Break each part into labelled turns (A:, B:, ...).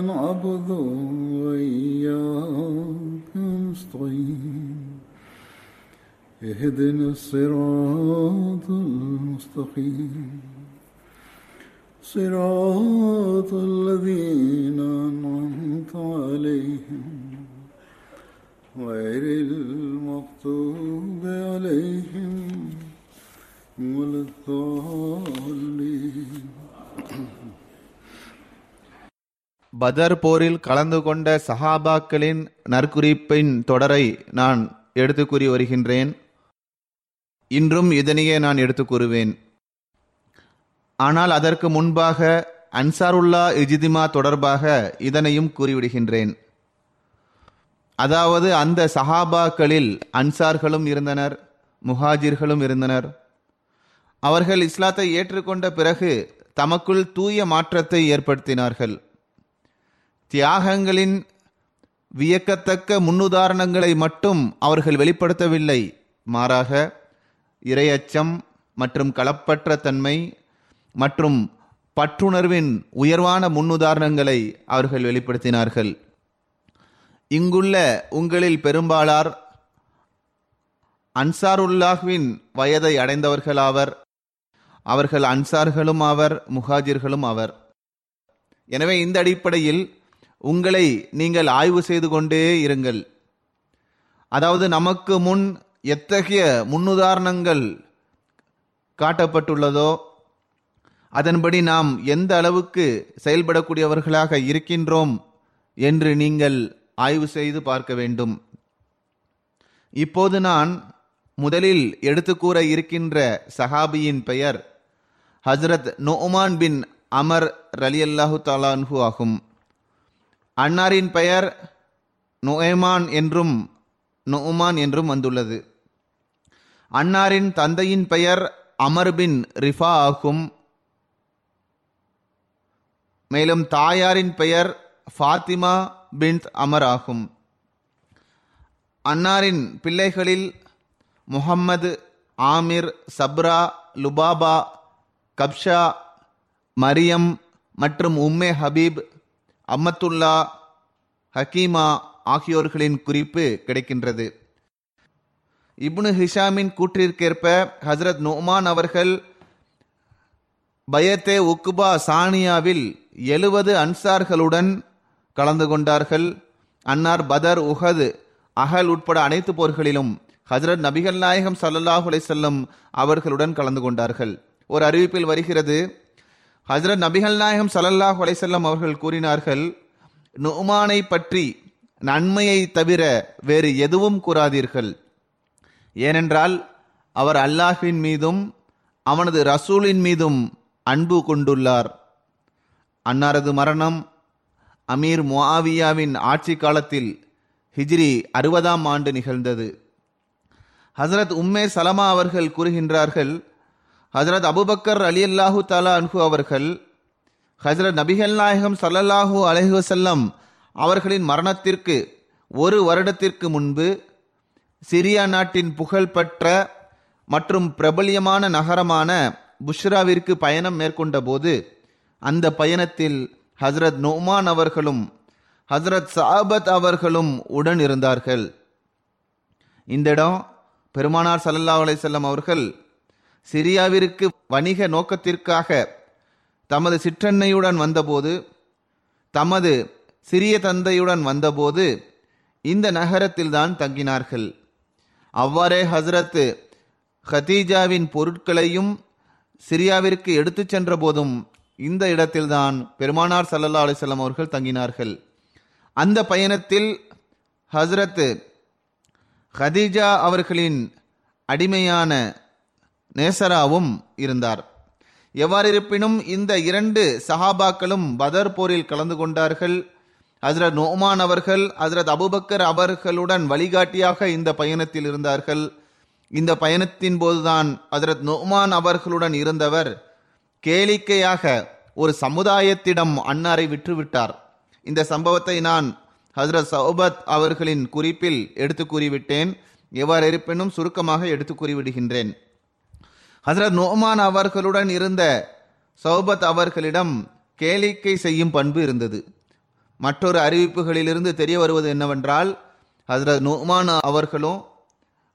A: نعبد وإياك نستعين. اهدنا الصراط المستقيم. صراط الذين أنعمت عليهم. غير المغضوب عليهم ولا الضالين.
B: பதர் போரில் கலந்து கொண்ட சஹாபாக்களின் நற்குறிப்பின் தொடரை நான் எடுத்து கூறி வருகின்றேன். இன்றும் இதனையே நான் எடுத்து கூறுவேன். ஆனால் அதற்கு முன்பாக அன்சாருல்லா இஜிதிமா தொடர்பாக இதனையும் கூறிவிடுகின்றேன். அதாவது அந்த சஹாபாக்களில் அன்சார்களும் இருந்தனர் முஹாஜிர்களும் இருந்தனர். அவர்கள் இஸ்லாத்தை ஏற்றுக்கொண்ட பிறகு தமக்குள் தூய மாற்றத்தை ஏற்படுத்தினார்கள். தியாகங்களின் வியக்கத்தக்க முன்னுதாரணங்களை மட்டும் அவர்கள் வெளிப்படுத்தவில்லை. மாறாக இரையச்சம் மற்றும் களப்பற்ற தன்மை மற்றும் பற்றுணர்வின் உயர்வான முன்னுதாரணங்களை அவர்கள் வெளிப்படுத்தினார்கள். இங்குள்ள உங்களில் பெரும்பாலார் அன்சாருல்லாஹ்வின் வயதை அடைந்தவர்களாவர் அவர்கள் அன்சார்களும் ஆவர் முஹாஜிர்களும் ஆவர். எனவே இந்த அடிப்படையில் உங்களை நீங்கள் ஆய்வு செய்து கொண்டே இருங்கள். அதாவது நமக்கு முன் எத்தகைய முன்னுதாரணங்கள் காட்டப்பட்டுள்ளதோ அதன்படி நாம் எந்த அளவுக்கு செயல்படக்கூடியவர்களாக இருக்கின்றோம் என்று நீங்கள் ஆய்வு செய்து பார்க்க வேண்டும். இப்போது நான் முதலில் எடுத்து கூற இருக்கின்ற சஹாபியின் பெயர் ஹஸ்ரத் நோமான் பின் அமர் ரலியல்லாஹு தாலான்ஹு ஆகும். அன்னாரின் பெயர் நொயமான் என்றும் நொமான் என்றும் வந்துள்ளது. அன்னாரின் தந்தையின் பெயர் அமர் பின் ரிஃபா ஆகும். மேலும் தாயாரின் பெயர் ஃபாத்திமா பின் அமர் ஆகும். அன்னாரின் பிள்ளைகளில் Muhammad Amir Sabra Lubaba Kabsha Maryam மற்றும் உம்மே ஹபீப் அம்மத்துல்லா ஹக்கீமா ஆகியோர்களின் குறிப்பு கிடைக்கின்றது. இப்னு ஹிஷாமின் கூற்றிற்கேற்ப ஹசரத் நோமான் அவர்கள் பயத்தே உக்குபா சானியாவில் எழுபது அன்சார்களுடன் கலந்து கொண்டார்கள். அன்னார் பதர் உஹது அகல் உட்பட அனைத்து போர்களிலும் ஹசரத் நபிகள் நாயகம் சல்லல்லாஹு செல்லும் அவர்களுடன் கலந்து கொண்டார்கள். ஒரு அறிவிப்பில் வருகிறது ஹசரத் நபிகள் நாயகம் சல்லல்லாஹு அலைசல்லம் அவர்கள் கூறினார்கள் நுமானை பற்றி நன்மையை தவிர வேறு எதுவும் கூறாதீர்கள். ஏனென்றால் அவர் அல்லாஹின் மீதும் அவனது ரசூலின் மீதும் அன்பு கொண்டுள்ளார். அன்னாரது மரணம் அமீர் முஆவியாவின் ஆட்சி காலத்தில் ஹிஜ்ரி அறுபதாம் ஆண்டு நிகழ்ந்தது. ஹசரத் உம்மே சலமா அவர்கள் கூறுகின்றார்கள் ஹசரத் அபுபக்கர் அலி அல்லாஹூ தாலா அன்ஹு அவர்கள் ஹசரத் நபிகள் நாயகம் சல்லல்லாஹூ அலஹி வசல்லம் அவர்களின் மரணத்திற்கு ஒரு வருடத்திற்கு முன்பு சிரியா நாட்டின் புகழ்பெற்ற மற்றும் பிரபல்யமான நகரமான புஷ்ராவிற்கு பயணம் மேற்கொண்ட போது அந்த பயணத்தில் ஹசரத் நோமான் அவர்களும் ஹசரத் சாபத் அவர்களும் உடன் இருந்தார்கள் இந்த இடம் பெருமானார் சல்லல்லா அலை செல்லம் அவர்கள் சிரியாவிற்கு வணிக நோக்கத்திற்காக தமது சிற்றன்னையுடன் வந்தபோது தமது சிறிய தந்தையுடன் வந்தபோது இந்த நகரத்தில்தான் தங்கினார்கள். அவ்வாறே ஹசரத் ஹதீஜாவின் பொருட்களையும் சிரியாவிற்கு எடுத்துச் சென்ற போதும் இந்த இடத்தில்தான் பெருமானார் சல்லல்லா அலிசல்லாம் அவர்கள் தங்கினார்கள். அந்த பயணத்தில் ஹசரத் ஹதீஜா அவர்களின் அடிமையான நேசராவும் இருந்தார். எவ்வாறிருப்பினும் இந்த இரண்டு சஹாபாக்களும் பதர் போரில் கலந்து கொண்டார்கள். ஹசரத் நோமான் அவர்கள் ஹசரத் அபுபக்கர் அவர்களுடன் வழிகாட்டியாக இந்த பயணத்தில் இருந்தார்கள். இந்த பயணத்தின் போதுதான் ஹசரத் நோமான் அவர்களுடன் இருந்தவர் கேளிக்கையாக ஒரு சமுதாயத்திடம் அன்னாரை விற்றுவிட்டார். இந்த சம்பவத்தை நான் ஹசரத் சௌபத் அவர்களின் குறிப்பில் எடுத்து கூறிவிட்டேன். எவ்வாறு இருப்பினும் சுருக்கமாக எடுத்து கூறிவிடுகின்றேன். ஹசரத் நோமான் அவர்களுடன் இருந்த சௌபத் அவர்களிடம் கேளிக்கை செய்யும் பண்பு இருந்தது. மற்றொரு அறிவிப்புகளிலிருந்து தெரிய வருவது என்னவென்றால் ஹசரத் நோமான் அவர்களும்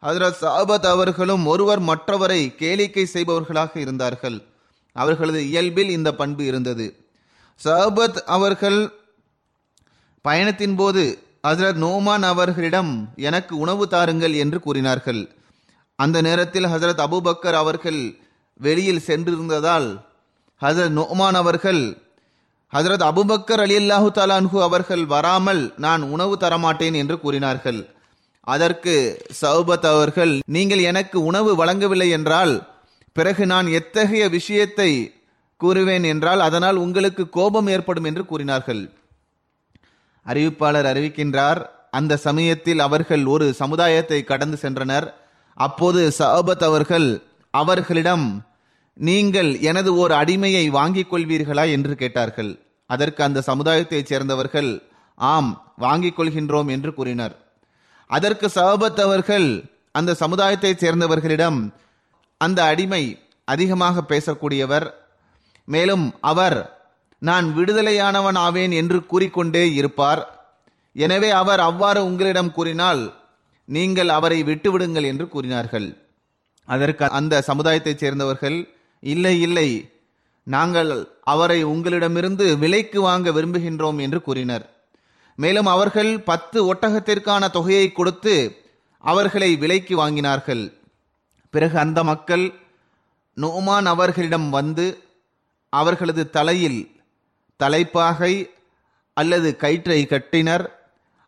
B: ஹசரத் சாபத் அவர்களும் ஒருவர் மற்றவரை கேளிக்கை செய்பவர்களாக இருந்தார்கள். அவர்களது இயல்பில் இந்த பண்பு இருந்தது. சாபத் அவர்கள் பயணத்தின் போது ஹசரத் நோமான் அவர்களிடம் எனக்கு உணவு தாருங்கள் என்று கூறினார்கள். அந்த நேரத்தில் ஹசரத் அபுபக்கர் அவர்கள் வெளியில் சென்றிருந்ததால் ஹசரத் நோமான் அவர்கள் ஹசரத் அபுபக்கர் அலி அல்லாஹு தாலான்ஹு அவர்கள் வராமல் நான் உணவு தரமாட்டேன் என்று கூறினார்கள். அதற்கு சௌபத் அவர்கள் நீங்கள் எனக்கு உணவு வழங்கவில்லை என்றால் பிறகு நான் எத்தகைய விஷயத்தை கூறுவேன் என்றால் அதனால் உங்களுக்கு கோபம் ஏற்படும் என்று கூறினார்கள். அறிவிப்பாளர் அறிவிக்கின்றார் அந்த சமயத்தில் அவர்கள் ஒரு சமுதாயத்தை கடந்து சென்றனர். அப்போது சஹபத் அவர்கள் அவர்களிடம் நீங்கள் எனது ஒரு அடிமையை வாங்கிக் கொள்வீர்களா? என்று கேட்டார்கள். அதற்கு அந்த சமுதாயத்தைச் சேர்ந்தவர்கள் ஆம் வாங்கிக் கொள்கின்றோம் என்று கூறினர். அதற்கு சஹபத் அவர்கள் அந்த சமுதாயத்தைச் சேர்ந்தவர்களிடம் அந்த அடிமை அதிகமாக பேசக்கூடியவர் மேலும் அவர் நான் விடுதலையானவன் ஆவேன் என்று கூறிக்கொண்டே இருப்பார். எனவே அவர் அவ்வாறு உங்களிடம் கூறினால் நீங்கள் அவரை விட்டுவிடுங்கள் என்று கூறினார்கள். அதற்கு அந்த சமுதாயத்தைச் சேர்ந்தவர்கள் இல்லை இல்லை நாங்கள் அவரை உங்களிடமிருந்து விலைக்கு வாங்க விரும்புகின்றோம் என்று கூறினர். மேலும் அவர்கள் பத்து ஒட்டகத்திற்கான தொகையை கொடுத்து அவர்களை விலைக்கு வாங்கினார்கள். பிறகு அந்த மக்கள் நோமான் அவர்களிடம் வந்து அவர்களது தலையில் தலைப்பாகை அல்லது கயிற்றை கட்டினர்.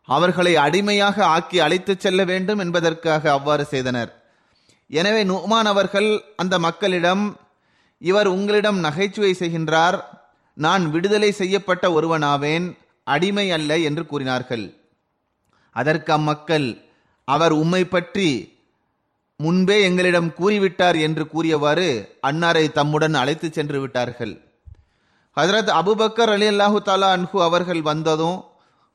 B: அவர்களை அடிமையாக ஆக்கி அழைத்துச் செல்ல வேண்டும் என்பதற்காக அவ்வாறு செய்தனர். எனவே நுமான் அவர்கள் அந்த மக்களிடம் இவர் உங்களிடம் நகைச்சுவை செய்கின்றார். நான் விடுதலை செய்யப்பட்ட ஒருவனாவேன். அடிமை அல்ல என்று கூறினார்கள். அதற்கு அம்மக்கள் அவர் உம்மை பற்றி முன்பே எங்களிடம் கூறிவிட்டார் என்று கூறியவாறு அன்னாரை தம்முடன் அழைத்து சென்று விட்டார்கள். ஹசரத் அபுபக்கர் அலி அல்லாஹு தாலா அன்ஹு அவர்கள் வந்ததும்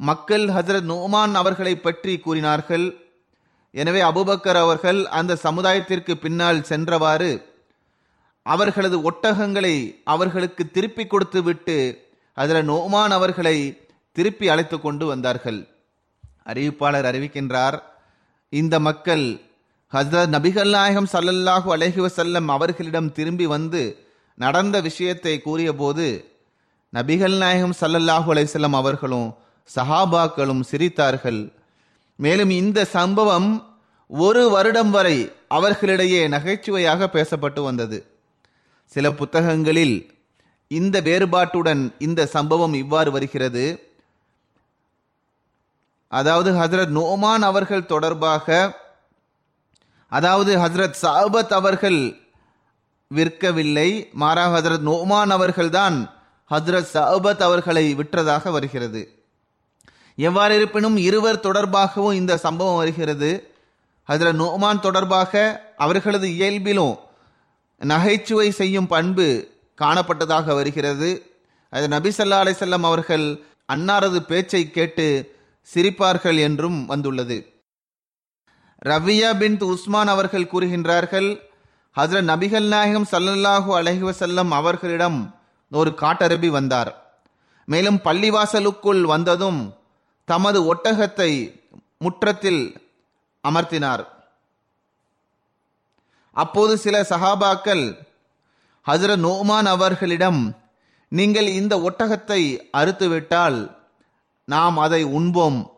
B: மக்கள் ஹசரத் நோமான் அவர்களை பற்றி கூறினார்கள். எனவே அபுபக்கர் அவர்கள் அந்த சமுதாயத்திற்கு பின்னால் சென்றவாறு அவர்களது ஒட்டகங்களை அவர்களுக்கு திருப்பி கொடுத்து விட்டு அதில் நோமான் அவர்களை திருப்பி அழைத்து கொண்டு வந்தார்கள். அறிவிப்பாளர் அறிவிக்கின்றார் இந்த மக்கள் ஹசரத் நபிகள் நாயகம் சல்லல்லாஹு அலைஹி வசல்லம் அவர்களிடம் திரும்பி வந்து நடந்த விஷயத்தை கூறியபோது நபிகள் நாயகம் சல்லல்லாஹு அலைஹிஸ்ஸல்லம் அவர்களும் சஹாபாக்களும் சிரித்தார்கள். மேலும் இந்த சம்பவம் ஒரு வருடம் வரை அவர்களிடையே நகைச்சுவையாக பேசப்பட்டு வந்தது. சில புத்தகங்களில் இந்த வேறுபாட்டுடன் இந்த சம்பவம் இவ்வாறு வருகிறது. அதாவது ஹசரத் நோமான் அவர்கள் தொடர்பாக அதாவது ஹசரத் சாபத் அவர்கள் விற்கவில்லை மாறாக ஹசரத் நோமான் அவர்கள்தான் ஹசரத் சாபத் அவர்களை விற்றதாக வருகிறது. எவ்வாறு இருப்பினும் இருவர் தொடர்பாகவும் இந்த சம்பவம் வருகிறது. அதில் நோமான் தொடர்பாக அவர்களது இயல்பிலும் நகைச்சுவை செய்யும் பண்பு காணப்பட்டதாக வருகிறது. அது நபி சல்லா அலிசல்லாம் அவர்கள் அன்னாரது பேச்சை கேட்டு சிரிப்பார்கள் என்றும் வந்துள்ளது. ரவியா பின் உஸ்மான் அவர்கள் கூறுகின்றார்கள் ஹசரத் நபிகள் நாயகம் சல்லல்லாஹு அலஹி வசல்லம் அவர்களிடம் ஒரு காட்டரபி வந்தார். மேலும் பள்ளிவாசலுக்குள் வந்ததும் தமது ஒட்டகத்தை முற்றத்தில் அமர்த்தினார். அப்போது சில சஹாபாக்கள் ஹசரத் நோமான் அவர்களிடம் நீங்கள் இந்த ஒட்டகத்தை அறுத்துவிட்டால் நாம் அதை உண்போம்.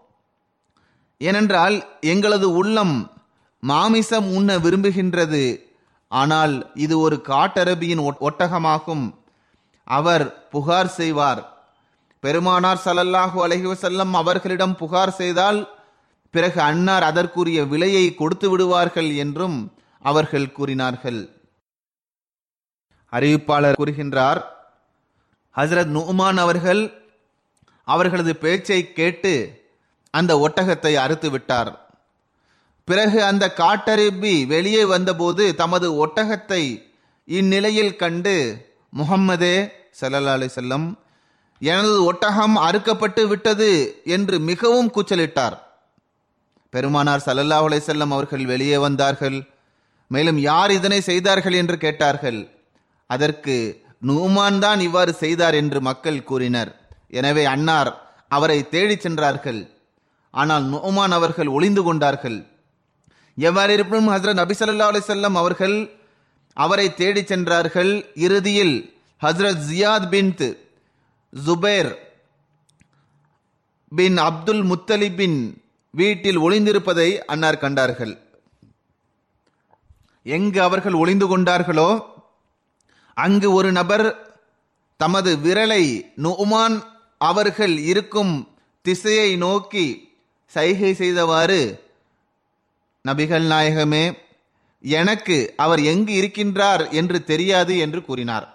B: ஏனென்றால் எங்களது உள்ளம் மாமிசம் உண்ண விரும்புகின்றது. ஆனால் இது ஒரு காட்டரபியின் ஒட்- ஒட்டகமாகும். அவர் புகார் செய்வார். பெருமானார் ஸல்லல்லாஹு அலைஹி வஸல்லம் அவர்களிடம் புகார் செய்தால் பிறகு அன்னார் அதற்குரிய விலையை கொடுத்து விடுவார்கள் என்றும் அவர்கள் கூறினார்கள். அறிவிப்பாளர் கூறுகின்றார் ஹசரத் நுமான் அவர்கள் அவர்களது பேச்சை கேட்டு அந்த ஒட்டகத்தை அறுத்து விட்டார். பிறகு அந்த காட்டருப்பி வெளியே வந்தபோது தமது ஒட்டகத்தை இந்நிலையில் கண்டு முகம்மதே சல்லல்லா அலி செல்லம் எனது ஒட்டகம் அறுக்கப்பட்டு விட்டது என்று மிகவும் கூச்சலிட்டார். பெருமானார் ஸல்லல்லாஹு செல்லம் அவர்கள் வெளியே வந்தார்கள். மேலும் யார் இதனை செய்தார்கள் என்று கேட்டார்கள். அதற்கு நூமான் தான் இவ்வாறு செய்தார் என்று மக்கள் கூறினர். எனவே அன்னார் அவரை தேடிச் சென்றார்கள். ஆனால் நுமான் அவர்கள் ஒளிந்து கொண்டார்கள். எவ்வாறு இருப்பினும் ஹசரத் நபி ஸல்லல்லாஹு அலைஹி அவர்கள் அவரை தேடிச் சென்றார்கள். இறுதியில் ஹஸ்ரத் ஜியாத் பின் ஜுபேர் பின் அப்துல் முத்தலிபின் வீட்டில் ஒளிந்திருப்பதை அன்னார் கண்டார்கள். எங்கு அவர்கள் ஒளிந்து கொண்டார்களோ அங்கு ஒரு நபர் தமது விரலை நுமான் அவர்கள் இருக்கும் திசையை நோக்கி சைகை செய்தவாறு நபிகள் நாயகமே எனக்கு அவர் எங்கு இருக்கின்றார் என்று தெரியாது என்று கூறினார்.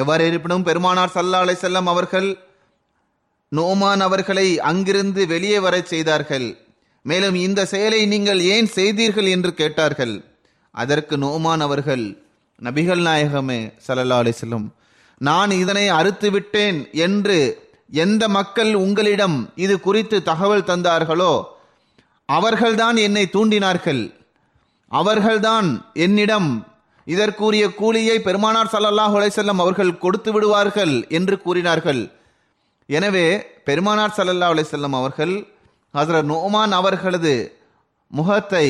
B: எவ்வாறு இருப்பினும் பெருமானார் சல்லா அலைஹிஸ்ஸல்லம் அவர்கள் நோமான் அவர்களை அங்கிருந்து வெளியே வரச் செய்தார்கள். மேலும் இந்த செயலை நீங்கள் ஏன் செய்தீர்கள் என்று கேட்டார்கள். அதற்கு நோமான் அவர்கள் நபிகள் நாயகமே சல்லா அலை வஸல்லம் நான் இதனை அறுத்து விட்டேன் என்று எந்த மக்கள் உங்களிடம் இது குறித்து தகவல் தந்தார்களோ அவர்கள்தான் என்னை தூண்டினார்கள். அவர்கள்தான் என்னிடம் இதற்குரிய கூலியை பெருமானார் சல்லல்லாஹ் அலைஹி அவர்கள் கொடுத்து விடுவார்கள் என்று கூறினார்கள். எனவே பெருமானார் சல்லல்லா அலைஹி அவர்கள் ஹசரத் நோமான் அவர்களது முகத்தை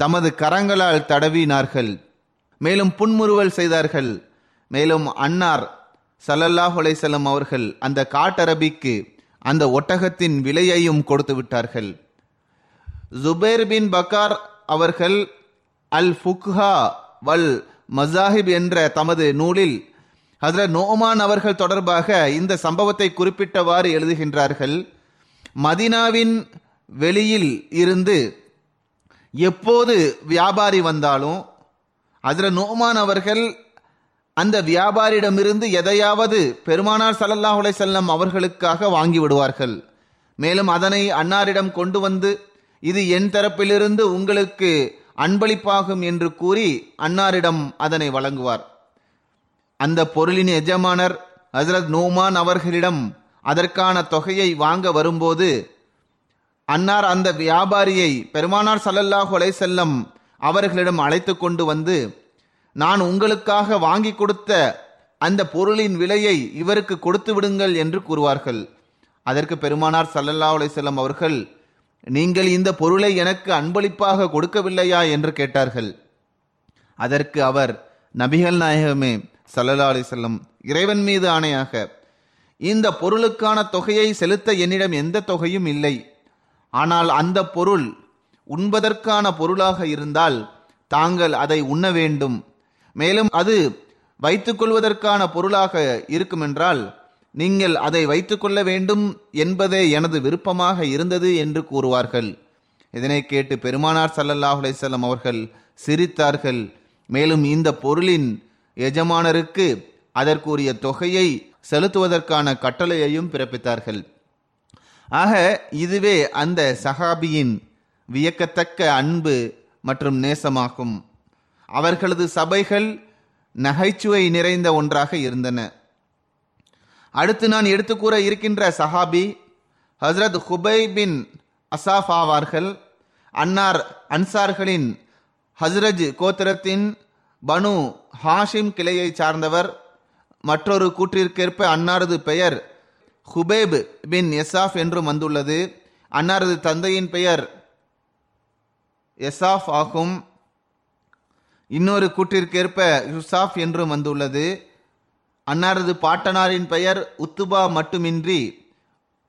B: தமது கரங்களால் தடவினார்கள். மேலும் புன்முறுவல் செய்தார்கள். மேலும் அன்னார் சல்லல்லாஹ் அலைஹி அவர்கள் அந்த காட்டரபிக்கு அந்த ஒட்டகத்தின் விலையையும் கொடுத்து விட்டார்கள். ஜுபேர் பின் பக்கார் அவர்கள் அல் ஃபுக்ஹா வல் மசாஹிப் என்ற தமது நூலில் அதில் நோமான் அவர்கள் தொடர்பாக இந்த சம்பவத்தை குறிப்பிட்டவாறு எழுதுகின்றார்கள் மதினாவின் வெளியில் இருந்து எப்போது வியாபாரி வந்தாலும் அதில் நோமான் அவர்கள் அந்த வியாபாரியிடமிருந்து எதையாவது பெருமானார் ஸல்லல்லாஹு அலைஹி அவர்களுக்காக வாங்கி விடுவார்கள். மேலும் அதனை அன்னாரிடம் கொண்டு வந்து இது என் தரப்பிலிருந்து உங்களுக்கு அன்பளிப்பாகும் என்று கூறி அன்னாரிடம் அதனை வழங்குவார். அந்த பொருளின் எஜமானர் ஹசரத் நூமான் அவர்களிடம் அதற்கான தொகையை வாங்க வரும்போது அன்னார் அந்த வியாபாரியை பெருமானார் சல்லல்லாஹ் அலைஹி செல்லம் அவர்களிடம் அழைத்து கொண்டு வந்து நான் உங்களுக்காக வாங்கி கொடுத்த அந்த பொருளின் விலையை இவருக்கு கொடுத்து விடுங்கள் என்று கூறுவார்கள். அதற்கு பெருமானார் சல்லல்லா செல்லம் அவர்கள் நீங்கள் இந்த பொருளை எனக்கு அன்பளிப்பாக கொடுக்கவில்லையா என்று கேட்டார்கள். அதற்கு அவர் நபிகள் நாயகமே ஸல்லல்லாஹு அலி செல்லம் இறைவன் மீது ஆணையாக இந்த பொருளுக்கான தொகையை செலுத்த என்னிடம் எந்த தொகையும் இல்லை. ஆனால் அந்த பொருள் உண்பதற்கான பொருளாக இருந்தால் தாங்கள் அதை உண்ண வேண்டும். மேலும் அது வைத்துக் கொள்வதற்கான பொருளாக இருக்குமென்றால் நீங்கள் அதை வைத்துக் கொள்ள வேண்டும் என்பதே எனது விருப்பமாக இருந்தது என்று கூறுவார்கள். இதனை கேட்டு பெருமானார் ஸல்லல்லாஹு அலைஹி அவர்கள் சிரித்தார்கள். மேலும் இந்த பொருளின் எஜமானருக்கு அதற்குரிய தொகையை செலுத்துவதற்கான கட்டளையையும் பிறப்பித்தார்கள். ஆக இதுவே அந்த சஹாபியின் வியக்கத்தக்க அன்பு மற்றும் நேசமாகும். அவர்களது சபைகள் நகைச்சுவை நிறைந்த ஒன்றாக இருந்தன. அடுத்து நான் எடுத்துக்கூற இருக்கின்ற சஹாபி ஹஸ்ரத் ஹுபை பின் அசாஃப் ஆவார்கள். அன்னார் அன்சார்களின் ஹஸ்ரஜ் கோத்திரத்தின் பனு ஹாஷிம் கிளையை சார்ந்தவர். மற்றொரு கூற்றிற்கேற்ப அன்னாரது பெயர் ஹுபேப் பின் எசாஃப் என்றும் வந்துள்ளது. அன்னாரது தந்தையின் பெயர் எசாஃப் ஆகும். இன்னொரு கூற்றிற்கேற்ப யுசாஃப் என்றும் வந்துள்ளது. அன்னாரது பாட்டனாரின் பெயர் உத்துபா மட்டுமின்றி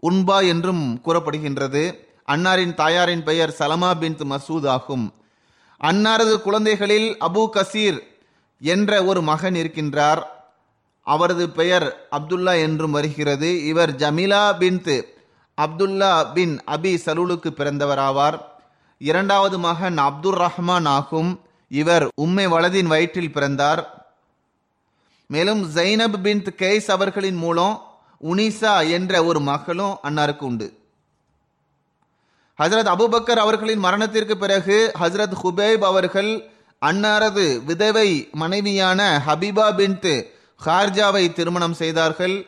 B: உன்பா என்றும் கூறப்படுகின்றது. அன்னாரின் தாயாரின் பெயர் சலமா பின் மசூத் ஆகும். அன்னாரது குழந்தைகளில் அபு கசீர் என்ற ஒரு மகன் இருக்கின்றார். அவரது பெயர் அப்துல்லா என்றும் வருகிறது. இவர் ஜமீலா பின் அப்துல்லா பின் அபி சலூலுக்கு பிறந்தவராவார். இரண்டாவது மகன் அப்துர் ரஹ்மான் ஆகும். இவர் உம்மை வலதின் வயிற்றில் பிறந்தார். மேலும் ஜைனப் பின் கேஸ் அவர்களின் மூலம் உனிசா என்ற ஒரு மகளும் அன்னாருக்கு உண்டு. ஹசரத் அபுபக்கர் அவர்களின் மரணத்திற்கு பிறகு ஹசரத் ஹுபேப் அவர்கள் அன்னாரது விதவை மனைவியான ஹபீபா பின் ஹார்ஜாவை திருமணம் செய்தார்கள்.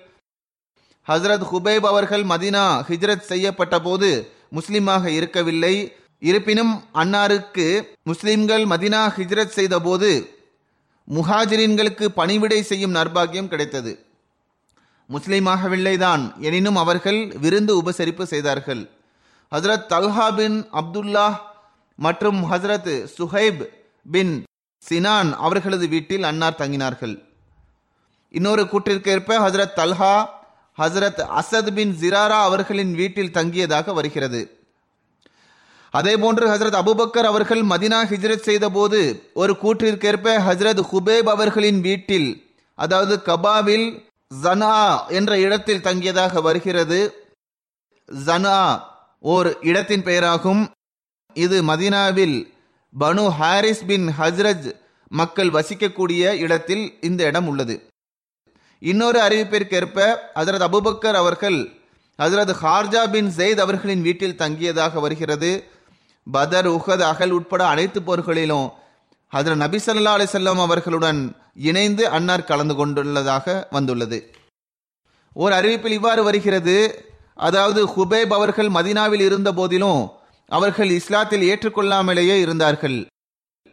B: ஹசரத் ஹுபேப் அவர்கள் மதினா ஹிஜ்ரத் செய்யப்பட்ட போது முஸ்லிமாக இருக்கவில்லை. இருப்பினும் அன்னாருக்கு முஸ்லிம்கள் மதினா ஹிஜ்ரத் செய்த போது முஹாஜிரின்களுக்கு பணிவிடை செய்யும் நர்பாகியம் கிடைத்தது. முஸ்லீமாகவில்லைதான். எனினும் அவர்கள் விருந்து உபசரிப்பு செய்தார்கள். ஹசரத் தல்ஹா பின் அப்துல்லா மற்றும் ஹசரத் சுஹைப் பின் சினான் அவர்களது வீட்டில் அன்னார் தங்கினார்கள். இன்னொரு கூற்றிற்கேற்ப ஹசரத் தல்ஹா ஹசரத் அசத் பின் ஜிராரா அவர்களின் வீட்டில் தங்கியதாக வருகிறது. அதேபோன்று ஹசரத் அபுபக்கர் அவர்கள் மதினா ஹிஜ்ரத் செய்த போது ஒரு கூற்றிற்கேற்ப ஹசரத் ஹுபேப் அவர்களின் வீட்டில் அதாவது கபாவில் ஜனா என்ற இடத்தில் தங்கியதாக வருகிறது. ஜனா ஓர் இடத்தின் பெயராகும். இது மதினாவில் பனு ஹாரிஸ் பின் ஹஸ்ரஜ் மக்கள் வசிக்கக்கூடிய இடத்தில் இந்த இடம் உள்ளது. இன்னொரு அறிவிப்பிற்கேற்ப ஹசரத் அபுபக்கர் அவர்கள் ஹசரத் ஹார்ஜா பின் ஜெயித் அவர்களின் வீட்டில் தங்கியதாக வருகிறது. பதர் உஹத் அகல் உட்பட அனைத்து போர்களிலும் அதில் நபி சல்லா அலிசல்லாம் அவர்களுடன் இணைந்து அன்னார் கலந்து கொண்டுள்ளதாக வந்துள்ளது. ஒரு அறிவிப்பில் இவ்வாறு வருகிறது. அதாவது ஹுபேப் அவர்கள் மதினாவில் இருந்த போதிலும் அவர்கள் இஸ்லாத்தில் ஏற்றுக்கொள்ளாமலேயே இருந்தார்கள்.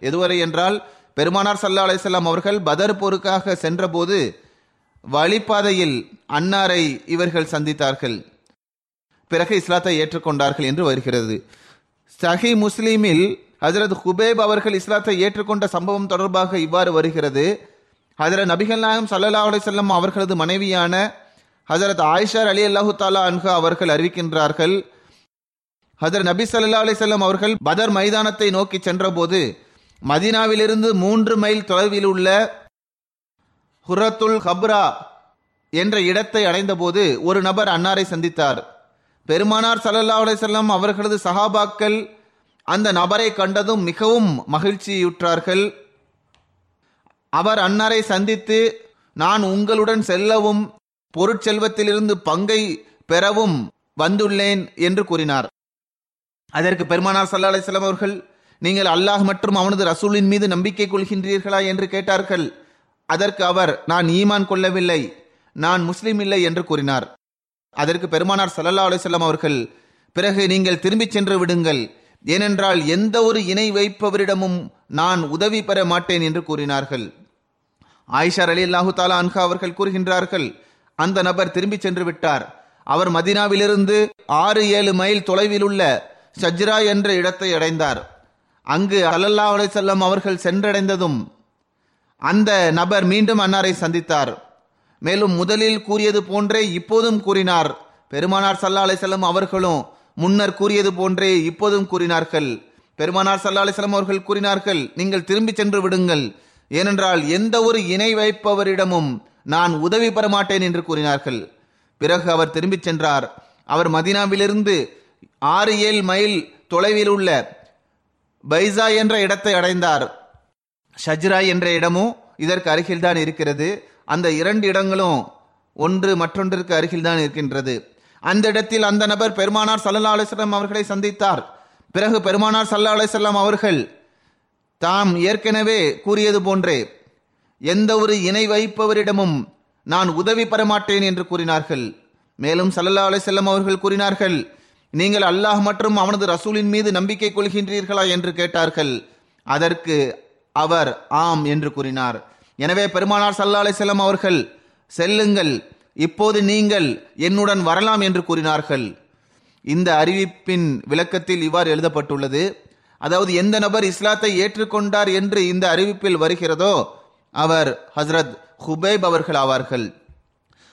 B: எதுவரை என்றால் பெருமானார் சல்லா அலிசல்லாம் அவர்கள் பதர் போருக்காக சென்றபோது வழிப்பாதையில் அன்னாரை இவர்கள் சந்தித்தார்கள். பிறகு இஸ்லாத்தை ஏற்றுக்கொண்டார்கள் என்று வருகிறது. சஹி முஸ்லீமில் ஹசரத் ஹுபேப் அவர்கள் இஸ்லாத்தை ஏற்றுக்கொண்ட சம்பவம் தொடர்பாக இவ்வாறு வருகிறது. ஹசரத் நபிகள் நாயம் சல்லா அலிசல்லாம் அவர்களது மனைவியான ஹசரத் ஆயிஷார் அலி அல்லாஹு தாலா அன்ஹா அவர்கள் அறிவிக்கின்றார்கள். ஹசரத் நபி சல்லா அலிசல்லாம் அவர்கள் பதர் மைதானத்தை நோக்கி சென்றபோது மதினாவிலிருந்து மூன்று மைல் தொலைவில் உள்ள ஹுரத்துல் ஹப்ரா என்ற இடத்தை அடைந்தபோது ஒரு நபர் அன்னாரை சந்தித்தார். பெருமானார் சல்லல்லா அலிசல்லாம் அவர்களது சஹாபாக்கள் அந்த நபரை கண்டதும் மிகவும் மகிழ்ச்சியுற்றார்கள். அவர் அன்னாரை சந்தித்து நான் உங்களுடன் செல்லவும் பொருட்செல்வத்திலிருந்து பங்கை பெறவும் வந்துள்ளேன் என்று கூறினார். அதற்கு பெருமானார் சல்லா அலிஸ்லாம் அவர்கள் நீங்கள் அல்லாஹ் மற்றும் அவனது ரசூலின் மீது நம்பிக்கை கொள்கின்றீர்களா? என்று கேட்டார்கள். அதற்கு அவர் நான் ஈமான் கொள்ளவில்லை நான் முஸ்லீம் இல்லை என்று கூறினார். அதற்கு பெருமானார் சல்லல்லா அலிஸ்லாம் அவர்கள் பிறகு நீங்கள் திரும்பிச் சென்று விடுங்கள். ஏனென்றால் எந்த ஒரு இணை வைப்பவரிடமும் நான் உதவி பெற மாட்டேன் என்று கூறினார்கள். ஆயிஷார் அலி அல்லாஹு தாலா அன்ஹா அவர்கள் கூறுகின்றார்கள் அந்த நபர் திரும்பி சென்று விட்டார். அவர் மதினாவிலிருந்து ஆறு ஏழு மைல் தொலைவில் உள்ள சஜ்ரா என்ற இடத்தை அடைந்தார். அங்கு அலல்லா அலை செல்லம் அவர்கள் சென்றடைந்ததும் அந்த நபர் மீண்டும் அன்னாரை சந்தித்தார். மேலும் முதலில் கூறியது போன்றே இப்போதும் கூறினார். பெருமானார் சல்லா அலிசல்லம் அவர்களும் முன்னர் கூறியது போன்றே இப்போதும் கூறினார்கள். பெருமானார் சல்லா அலிசல்லம் அவர்கள் கூறினார்கள் நீங்கள் திரும்பி சென்று விடுங்கள். ஏனென்றால் எந்த ஒரு இணை வைப்பவரிடமும் நான் உதவி பெற மாட்டேன் என்று கூறினார்கள். பிறகு அவர் திரும்பிச் சென்றார். அவர் மதினாவிலிருந்து ஆறு ஏழு மைல் தொலைவில் உள்ள பைசா என்ற இடத்தை அடைந்தார். ஷஜ்ரா என்ற இடமும் இதற்கு அருகில்தான் இருக்கிறது. அந்த இரண்டு இடங்களும் ஒன்று மற்றொன்றிற்கு அருகில்தான் இருக்கின்றது. அந்த இடத்தில் அந்த நபர் பெருமானார் சல்லா அலிஸ்லாம் அவர்களை சந்தித்தார். பிறகு பெருமானார் சல்லா அலிஸ்லாம் அவர்கள் தாம் ஏற்கனவே கூறியது போன்றே எந்த ஒரு இணை வைப்பவரிடமும் நான் உதவி பெற மாட்டேன் என்று கூறினார்கள். மேலும் சல்லல்லா அலிசல்லம் அவர்கள் கூறினார்கள் நீங்கள் அல்லாஹ் மற்றும் அவனது ரசூலின் மீது நம்பிக்கை கொள்கின்றீர்களா? என்று கேட்டார்கள். அதற்கு அவர் ஆம் என்று கூறினார். எனவே பெருமானார் சல்லா செல்லம் அவர்கள் செல்லுங்கள் இப்போது நீங்கள் என்னுடன் வரலாம் என்று கூறினார்கள். இந்த அறிவிப்பின் விளக்கத்தில் இவ்வாறு எழுதப்பட்டுள்ளது அதாவது எந்த நபர் இஸ்லாத்தை ஏற்றுக்கொண்டார் என்று இந்த அறிவிப்பில் வருகிறதோ அவர் ஹசரத் ஹுபைப் அவர்கள் ஆவார்கள்.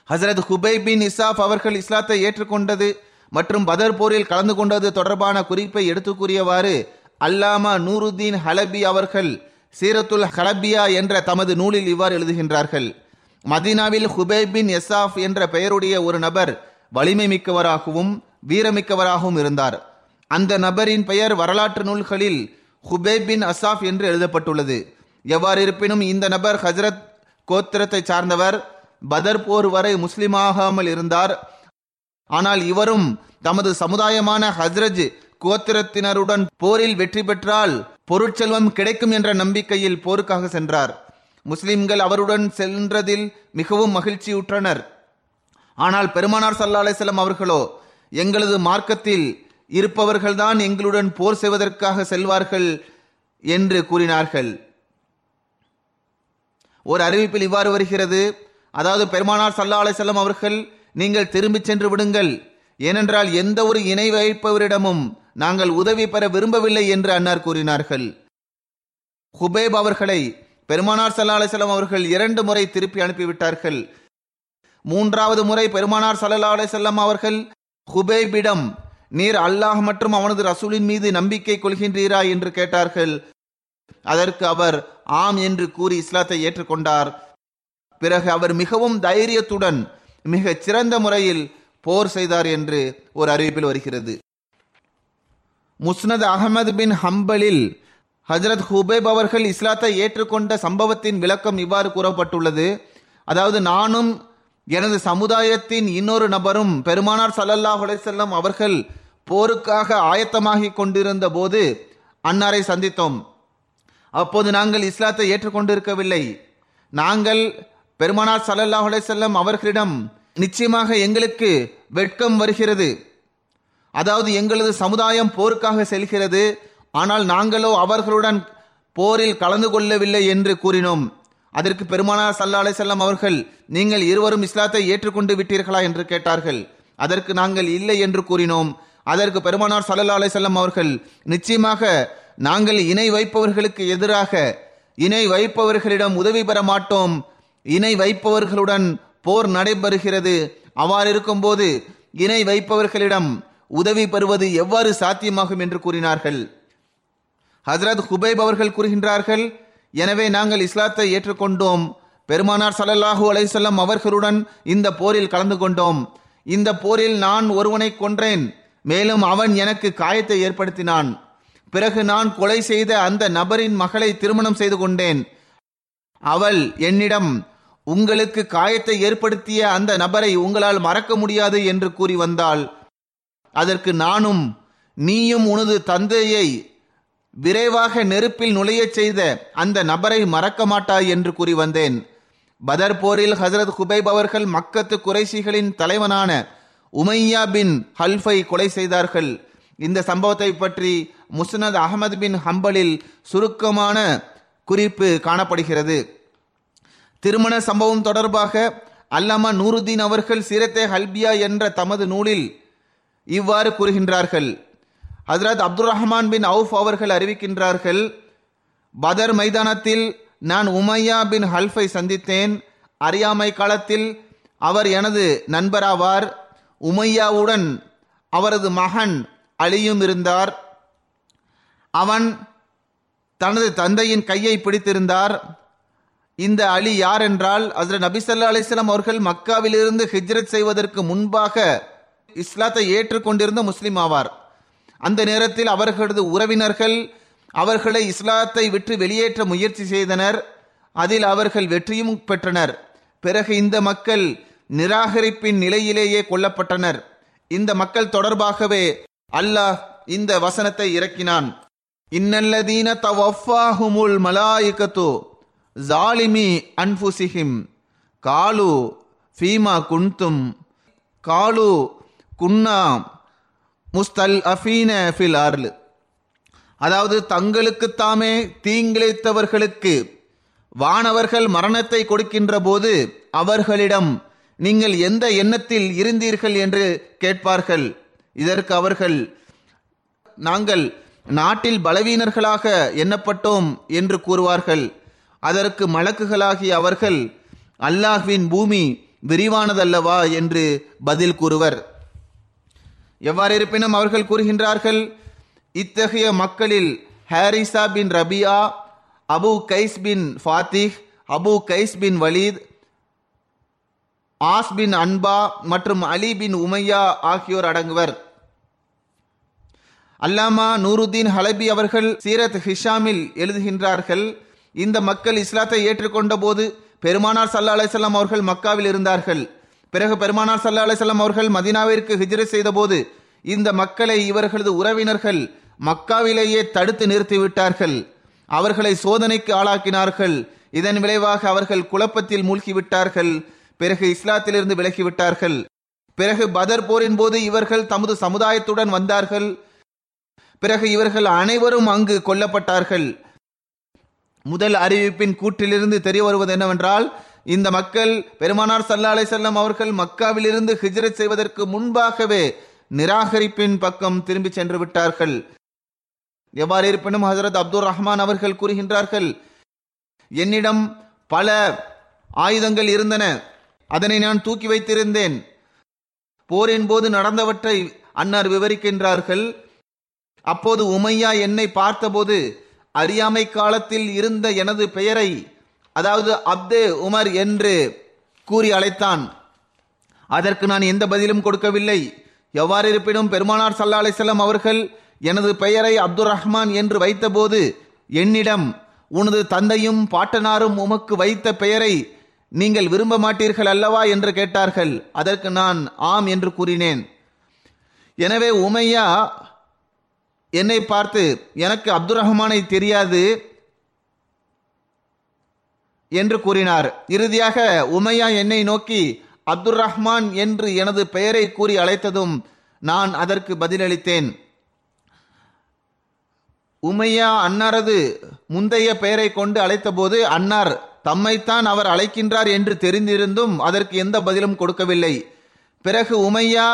B: ஹசரத் ஹுபை பின் இசாப் அவர்கள் இஸ்லாத்தை ஏற்றுக்கொண்டது மற்றும் பதர் போரில் கலந்து கொண்டது தொடர்பான குறிப்பை எடுத்து கூறியவாறு அல்லாமா நூருதீன் ஹலபி அவர்கள் சீரத்துல் ஹலபியா என்ற தமது நூலில் இவ்வாறு எழுதுகின்றார்கள். மதீனாவில் ஹுபை பின் என்ற பெயருடைய ஒரு நபர் வலிமை மிக்கவராகவும் வீரமிக்கவராகவும் இருந்தார். அந்த நபரின் பெயர் வரலாற்று நூல்களில் ஹுபேபின் அசாஃப் என்று எழுதப்பட்டுள்ளது. எவ்வாறு இருப்பினும் இந்த நபர் ஹஜரத் கோத்திரத்தை சார்ந்தவர் பதர் போர் வரை முஸ்லிமாகாமல் இருந்தார். ஆனால் இவரும் தமது சமுதாயமான ஹஸ்ரஜ் கோத்திரத்தினருடன் போரில் வெற்றி பெற்றால் பொருட்செல்வம் கிடைக்கும் என்ற நம்பிக்கையில் போருக்காக சென்றார். முஸ்லிம்கள் அவருடன் சென்றதில் மிகவும் மகிழ்ச்சியுற்றனர். ஆனால் பெருமானார் சல்லா அலிசல்லாம் அவர்களோ எங்களது மார்க்கத்தில் இருப்பவர்கள்தான் எங்களுடன் போர் செய்வதற்காக செல்வார்கள் என்று கூறினார்கள். ஒரு அறிவிப்பில் இவ்வாறு வருகிறது அதாவது பெருமானார் சல்லா அலிசல்லாம் அவர்கள் நீங்கள் திரும்பிச் சென்று விடுங்கள். ஏனென்றால் எந்த ஒரு இணை வைப்பவரிடமும் நாங்கள் உதவி பெற விரும்பவில்லை என்று அன்னார் கூறினார்கள். ஹுபேப் அவர்களை பெருமானார் சல்லா அலிசல்லாம் அவர்கள் இரண்டு முறை திருப்பி அனுப்பிவிட்டார்கள். மூன்றாவது முறை பெருமானார் சல்லா அலிசல்லாம் அவர்கள் ஹுபேபிடம் நீர் அல்லாஹ் மற்றும் அவனது ரசூலின் மீது நம்பிக்கை கொள்கின்றீரா? என்று கேட்டார்கள். அதற்கு அவர் ஆம் என்று கூறி இஸ்லாத்தை ஏற்றுக்கொண்டார். பிறகு அவர் மிகவும் தைரியத்துடன் மிகச் சிறந்த முறையில் போர் செய்தார் என்று ஒரு அறிவிப்பில் வருகிறது. முஸ்னத் அகமது பின் ஹம்பலில் ஹஜரத் ஹுபேப் அவர்கள் இஸ்லாத்தை ஏற்றுக்கொண்ட சம்பவத்தின் விளக்கம் இவ்வாறு கூறப்பட்டுள்ளது. அதாவது நானும் எனது சமுதாயத்தின் இன்னொரு நபரும் பெருமானார் சல்லல்லாஹ் அலைசல்லம் அவர்கள் போருக்காக ஆயத்தமாகி கொண்டிருந்த போது அன்னாரை சந்தித்தோம். அப்போது நாங்கள் இஸ்லாத்தை ஏற்றுக்கொண்டிருக்கவில்லை. நாங்கள் பெருமானார் சல்லல்லாஹ் அலைசல்லம் அவர்களிடம் நிச்சயமாக எங்களுக்கு வெட்கம் வருகிறது. அதாவது எங்களது சமுதாயம் போருக்காக செல்கிறது. ஆனால் நாங்களோ அவர்களுடன் போரில் கலந்து கொள்ளவில்லை என்று கூறினோம். அதற்கு பெருமானார் சல்லா செல்லம் அவர்கள் நீங்கள் இருவரும் இஸ்லாத்தை ஏற்றுக்கொண்டு விட்டீர்களா? என்று கேட்டார்கள். அதற்கு நாங்கள் இல்லை என்று கூறினோம். அதற்கு பெருமானார் சல்லா செல்லம் அவர்கள் நிச்சயமாக நாங்கள் இணை வைப்பவர்களுக்கு எதிராக இணை வைப்பவர்களிடம் உதவி பெற மாட்டோம். இணை வைப்பவர்களுடன் போர் நடைபெறுகிறது. அவ்வாறு இருக்கும்போது இணை வைப்பவர்களிடம் உதவி பெறுவது எவ்வாறு சாத்தியமாகும் என்று கூறினார்கள். ஹசரத் ஹுபைப் அவர்கள் கூறுகின்றார்கள் எனவே நாங்கள் இஸ்லாத்தை ஏற்றுக்கொண்டோம். பெருமானார் சல்லல்லாஹூ அலைசல்லம் அவர்களுடன் இந்த போரில் கலந்து கொண்டோம். இந்த போரில் நான் ஒருவனை கொன்றேன். மேலும் அவன் எனக்கு காயத்தை ஏற்படுத்தினான். பிறகு நான் கொலை செய்த அந்த நபரின் மகளை திருமணம் செய்து கொண்டேன். அவள் என்னிடம் உங்களுக்கு காயத்தை ஏற்படுத்திய அந்த நபரை உங்களால் மறக்க முடியாது என்று கூறி வந்தாள். அதற்கு நானும் நீயும் உனது தந்தையை விரைவாக நெருப்பில் நுழையச் செய்த அந்த நபரை மறக்க மாட்டாய் என்று கூறி வந்தேன். பதர் போரில் ஹசரத் குபைப் அவர்கள் மக்கத்து குறைசிகளின் தலைவனான உமையா பின் ஹல்ஃபை கொலை செய்தார்கள். இந்த சம்பவத்தை பற்றி முஸ்னத் அகமது பின் ஹம்பலில் சுருக்கமான குறிப்பு காணப்படுகிறது. திருமண சம்பவம் தொடர்பாக அல்லாமா நூருதீன் அவர்கள் சீரத்தே ஹல்பியா என்ற தமது நூலில் இவ்வாறு கூறுகின்றார்கள். ஹசரத் அப்துல் ரஹ்மான் பின் அவுஃப் அவர்கள் அறிவிக்கின்றார்கள் பதர் மைதானத்தில் நான் உமையா பின் ஹல்ஃபை சந்தித்தேன். அறியாமை காலத்தில் அவர் எனது நண்பராவார். உமையாவுடன் அவரது மகன் அலியும் இருந்தார். அவன் தனது தந்தையின் கையை பிடித்திருந்தார். இந்த அலி யார் என்றால் ஹசரத் நபிசல்லா அலிஸ்லாம் அவர்கள் மக்காவிலிருந்து ஹிஜ்ரத் செய்வதற்கு முன்பாக இஸ்லாத்தை ஏற்றுக்கொண்டிருந்த முஸ்லிம் ஆவார். அந்த நேரத்தில் அவர்களது உறவினர்கள் அவர்களை இஸ்லாத்தை விட்டு வெளியேற்ற முயற்சி செய்தனர். அதில் அவர்கள் வெற்றியும் பெற்றனர். பிறகு இந்த மக்கள் நிராகரிப்பின் நிலையிலேயே கொல்லப்பட்டனர். இந்த மக்கள் தொடர்பாகவே அல்லாஹ் இந்த வசனத்தை இறக்கினான். இன்னல்லதீன தவஃபாஹுமுல் மலாயிகத்து ஜாலிமி அன்புசிஹிம் காலு ஃபீமா குன்தும். காலு குன்னா முஸ்தல் அஃபீன ஃபில் அர்ல். அதாவது தங்களுக்கு தாமே தீங்கிழைத்தவர்களுக்கு வானவர்கள் மரணத்தை கொடுக்கின்ற போது அவர்களிடம் நீங்கள் எந்த எண்ணத்தில் இருந்தீர்கள் என்று கேட்பார்கள். இதற்கு அவர்கள் நாங்கள் நாட்டில் பலவீனர்களாக எண்ணப்பட்டோம் என்று கூறுவார்கள். அதற்கு மலக்குகளாகிய அவர்கள் அல்லாஹ்வின் பூமி விரிவானதல்லவா என்று பதில் கூறுவர். எவ்வாறு இருப்பினும் அவர்கள் கூறுகின்றார்கள் இத்தகைய மக்களில் Haritha bin Rabia Abu Qais bin Fatih Abu Qais bin Walid As bin Anba மற்றும் அலி பின் உமையா ஆகியோர் அடங்குவர். அல்லாமா நூருதீன் ஹலபி அவர்கள் சீரத் ஹிஷாமில் எழுதுகின்றார்கள் இந்த மக்கள் இஸ்லாத்தை ஏற்றுக்கொண்ட போது பெருமானார் சல்லா அலிசல்லாம் அவர்கள் மக்காவில் இருந்தார்கள். பிறகு பெருமானார் சல்லா அலிசல்லாம் அவர்கள் மதினாவிற்கு ஹிஜ்ரை செய்த போது இந்த மக்களை இவர்களது உறவினர்கள் மக்காவிலேயே தடுத்து நிறுத்திவிட்டார்கள். அவர்களை சோதனைக்கு ஆளாக்கினார்கள். இதன் விளைவாக அவர்கள் குழப்பத்தில் மூழ்கிவிட்டார்கள். பிறகு இஸ்லாத்திலிருந்து விலகிவிட்டார்கள். பிறகு பதர் போரின் போது இவர்கள் தமது சமுதாயத்துடன் வந்தார்கள். பிறகு இவர்கள் அனைவரும் அங்கு கொல்லப்பட்டார்கள். முதல் அறிவிப்பின் கூற்றிலிருந்து தெரிய வருவது என்னவென்றால் இந்த மக்கள் பெருமானார் சல்லா அலை செல்லம் அவர்கள் மக்காவிலிருந்து ஹிஜ்ரத் செய்வதற்கு முன்பாகவே நிராகரிப்பின் பக்கம் திரும்பி சென்று விட்டார்கள். எவ்வாறு இருப்பினும் ஹசரத் அப்துல் ரஹ்மான் அவர்கள் கூறுகின்றார்கள் என்னிடம் பல ஆயுதங்கள் இருந்தன. அதனை நான் தூக்கி வைத்திருந்தேன். போரின் போது நடந்தவற்றை அன்னார் விவரிக்கின்றார்கள். அப்போது உமையா என்னை பார்த்தபோது அறியாமை காலத்தில் இருந்த எனது பெயரை அதாவது அப்து உமர் என்று கூறி அழைத்தான். அதற்கு நான் எந்த பதிலும் கொடுக்கவில்லை. எவ்வாறு இருப்பினும் பெருமானார் சல்லா அலிசல்லாம் அவர்கள் எனது பெயரை அப்துல் ரஹ்மான் என்று வைத்தபோது என்னிடம் உனது தந்தையும் பாட்டனாரும் உமக்கு வைத்த பெயரை நீங்கள் விரும்ப மாட்டீர்கள் அல்லவா? என்று கேட்டார்கள். அதற்கு நான் ஆம் என்று கூறினேன். எனவே உமையா என்னை பார்த்து எனக்கு அப்துல் ரஹ்மானை தெரியாது. என்று கூறினார். இறுதியாக உமையா என்னை நோக்கி அப்துல் ரஹ்மான் என்று எனது பெயரை கூறி அழைத்ததும் நான் அதற்கு பதிலளித்தேன். உமையா அன்னாரது முந்தைய பெயரை கொண்டு அழைத்தபோது அன்னார் தம்மைத்தான் அவர் அழைக்கின்றார் என்று தெரிந்திருந்தும் அதற்கு எந்த பதிலும் கொடுக்கவில்லை. பிறகு உமையா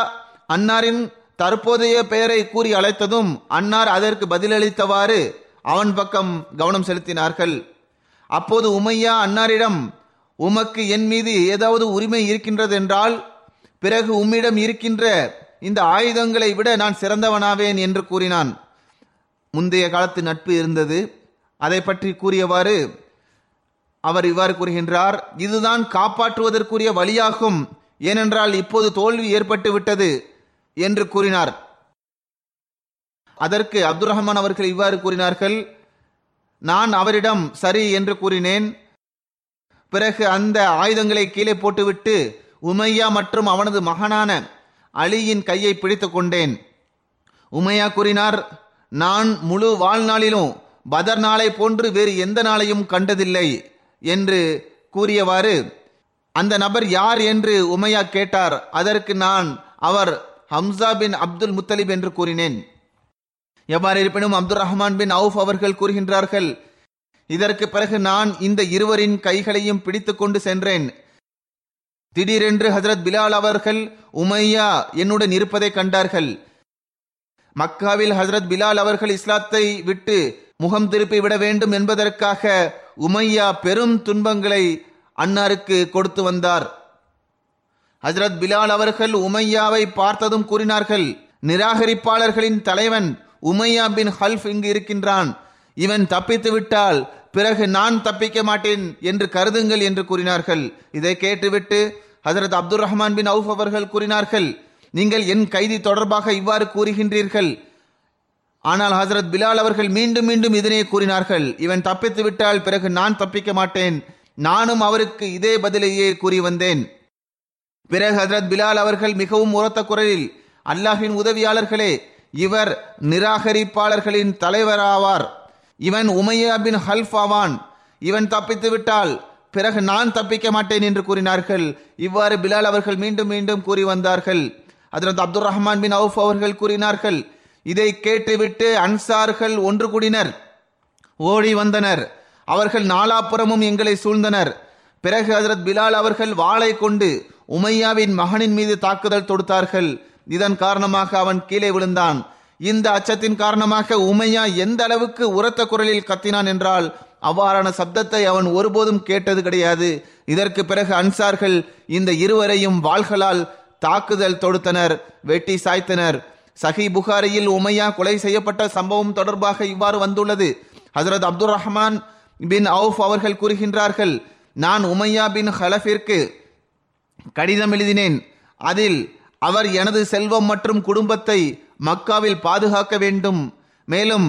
B: அன்னாரின் தற்போதைய பெயரை கூறி அழைத்ததும் அன்னார் அதற்கு பதிலளித்தவாறு அவன் பக்கம் கவனம் செலுத்தினார்கள். அப்போது உமையா அன்னாரிடம் உமக்கு என் மீது ஏதாவது உரிமை இருக்கின்றது என்றால் பிறகு உம்மிடம் இருக்கின்ற இந்த ஆயுதங்களை விட நான் சிறந்தவனாவேன் என்று கூறினான். முந்தைய காலத்து நட்பு இருந்தது. அதை பற்றி கூறியவாறு அவர் இவ்வாறு கூறுகின்றார் இதுதான் காப்பாற்றுவதற்குரிய வழியாகும். ஏனென்றால் இப்போது தோல்வி ஏற்பட்டு விட்டது என்று கூறினார். அதற்கு அப்துல் ரஹ்மான் அவர்கள் இவ்வாறு கூறினார்கள் நான் அவரிடம் சரி என்று கூறினேன். பிறகு அந்த ஆயுதங்களை கீழே போட்டுவிட்டு உமையா மற்றும் அவனது மகனான அலியின் கையை பிடித்துக் கொண்டேன். உமையா கூறினார் நான் முழு வாழ்நாளிலும் பதர் நாளை போன்று வேறு எந்த நாளையும் கண்டதில்லை என்று கூறியவாறு அந்த நபர் யார் என்று உமையா கேட்டார். அதற்கு நான் அவர் ஹம்சா பின் அப்துல் முத்தலிப் என்று கூறினேன். எவ்வாறு இருப்பினும் அப்துல் ரஹ்மான் பின் அவுஃப் அவர்கள் கூறுகின்றார்கள் இதற்கு பிறகு நான் இந்த இருவரின் கைகளையும் பிடித்துக் கொண்டு சென்றேன். திடீரென்று ஹசரத் பிலால் அவர்கள் உமையா என்னுடன் இருப்பதை கண்டார்கள். மக்காவில் ஹசரத் பிலால் அவர்கள் இஸ்லாத்தை விட்டு முகம் திருப்பி விட வேண்டும் என்பதற்காக உமையா பெரும் துன்பங்களை அன்னாருக்கு கொடுத்து வந்தார். ஹசரத் பிலால் அவர்கள் உமையாவை பார்த்ததும் கூறினார்கள் நிராகரிப்பாளர்களின் தலைவன் உமையா பின் ஹல்ஃப் இங்கு இருக்கின்றான். இவன் தப்பித்து விட்டால் பிறகு நான் தப்பிக்க மாட்டேன் என்று கருதுங்கள் என்று கூறினார்கள். இதை கேட்டுவிட்டு ஹசரத் அப்துல் ரஹ்மான் பின் அவுஃப் அவர்கள் கூறினார்கள் நீங்கள் என் கைதி தொடர்பாக இவ்வாறு கூறுகின்றீர்கள். ஆனால் ஹசரத் பிலால் அவர்கள் மீண்டும் மீண்டும் இதனை கூறினார்கள் இவன் தப்பித்து விட்டால் பிறகு நான் தப்பிக்க மாட்டேன். நானும் அவருக்கு இதே பதிலையே கூறி வந்தேன். பிறகு ஹசரத் பிலால் அவர்கள் மிகவும் உரத்த குரலில் அல்லாஹின் உதவியாளர்களே இவர் நிராகரிப்பாளர்களின் தலைவராவார். இவன் உமையா பின் ஹல்ஃப் இவன் தப்பித்து விட்டால் பிறகு நான் தப்பிக்க மாட்டேன் என்று கூறினார்கள். இவ்வாறு பிலால் அவர்கள் மீண்டும் மீண்டும் கூறி வந்தார்கள். அதற்கு அப்துல் ரஹ்மான் பின் அவுஃப் அவர்கள் கூறினார்கள் இதை கேட்டுவிட்டு அன்சார்கள் ஒன்று கூடினர். ஓடி வந்தனர். அவர்கள் நாலாப்புறமும் எங்களை சூழ்ந்தனர். பிறகு ஹசரத் பிலால் அவர்கள் வாளை கொண்டு உமையாவின் மகனின் மீது தாக்குதல் தொடுத்தார்கள். இதன் காரணமாக அவன் கீழே விழுந்தான். இந்த அச்சத்தின் காரணமாக உமையா எந்த அளவுக்கு உரத்த குரலில் கத்தினான் என்றால் அவ்வாறான சப்தத்தை அவன் ஒருபோதும் கேட்டது கிடையாது. இதற்கு பிறகு அன்சார்கள் இந்த இருவரையும் வாள்களால் தாக்குதல் தொடுத்தனர் வெட்டி சாய்த்தனர். சஹி புகாரியில் உமையா கொலை செய்யப்பட்ட சம்பவம் தொடர்பாக இவ்வாறு வந்துள்ளது. ஹசரத் அப்துல் ரஹ்மான் பின் அவுஃப் அவர்கள் கூறுகின்றார்கள் நான் உமையா பின் ஹலஃபிற்கு கடிதம் எழுதினேன். அதில் அவர் எனது செல்வம் மற்றும் குடும்பத்தை மக்காவில் பாதுகாக்க வேண்டும். மேலும்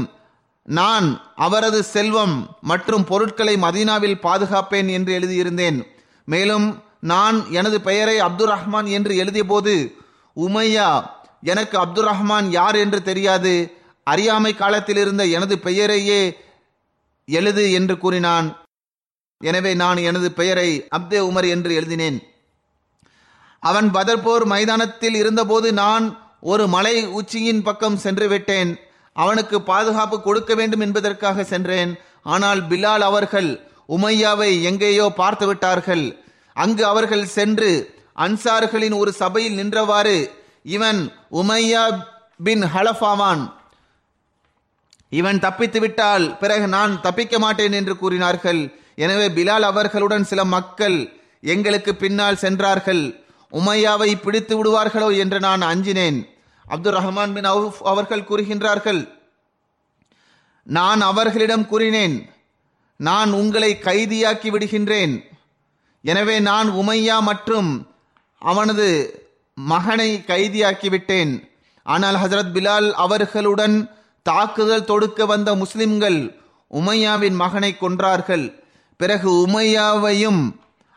B: நான் அவரது செல்வம் மற்றும் பொருட்களை மதீனாவில் பாதுகாப்பேன் என்று எழுதியிருந்தேன். மேலும் நான் எனது பெயரை அப்துல் ரஹ்மான் என்று எழுதியபோது உமையா எனக்கு அப்துல் ரஹ்மான் யார் என்று தெரியாது. அறியாமை காலத்தில் இருந்த எனது பெயரையே எழுது என்று கூறினான். எனவே நான் எனது பெயரை அப்தே உமர் என்று எழுதினேன். அவன் பதர்போர் மைதானத்தில் இருந்தபோது நான் ஒரு மலை உச்சியின் பக்கம் சென்று விட்டேன். அவனுக்கு பாதுகாப்பு கொடுக்க வேண்டும் என்பதற்காக சென்றேன். ஆனால் பிலால் அவர்கள் உமையாவை எங்கேயோ பார்த்து விட்டார்கள். அங்கு அவர்கள் சென்று அன்சார்களின் ஒரு சபையில் நின்றவாறு இவன் உமையா பின் ஹலஃபாவான். இவன் தப்பித்து விட்டால் பிறகு நான் தப்பிக்க மாட்டேன் என்று கூறினார்கள். எனவே பிலால் அவர்களுடன் சில மக்கள் எங்களுக்கு பின்னால் சென்றார்கள். உமையாவை பிடித்து விடுவார்களோ என்று நான் அஞ்சினேன். அப்துல் ரஹ்மான் பின் அவுஃப் அவர்கள் கூறுகின்றார்கள் நான் அவர்களிடம் கூறினேன் நான் உங்களை கைதியாக்கி விடுகின்றேன். எனவே நான் உமையா மற்றும் அவனது மகனை கைதியாக்கிவிட்டேன் ஆனால் ஹசரத் பிலால் அவர்களுடன் தாக்குதல் தொடுக்க வந்த முஸ்லிம்கள் உமையாவின் மகனை கொன்றார்கள். பிறகு உமையாவையும்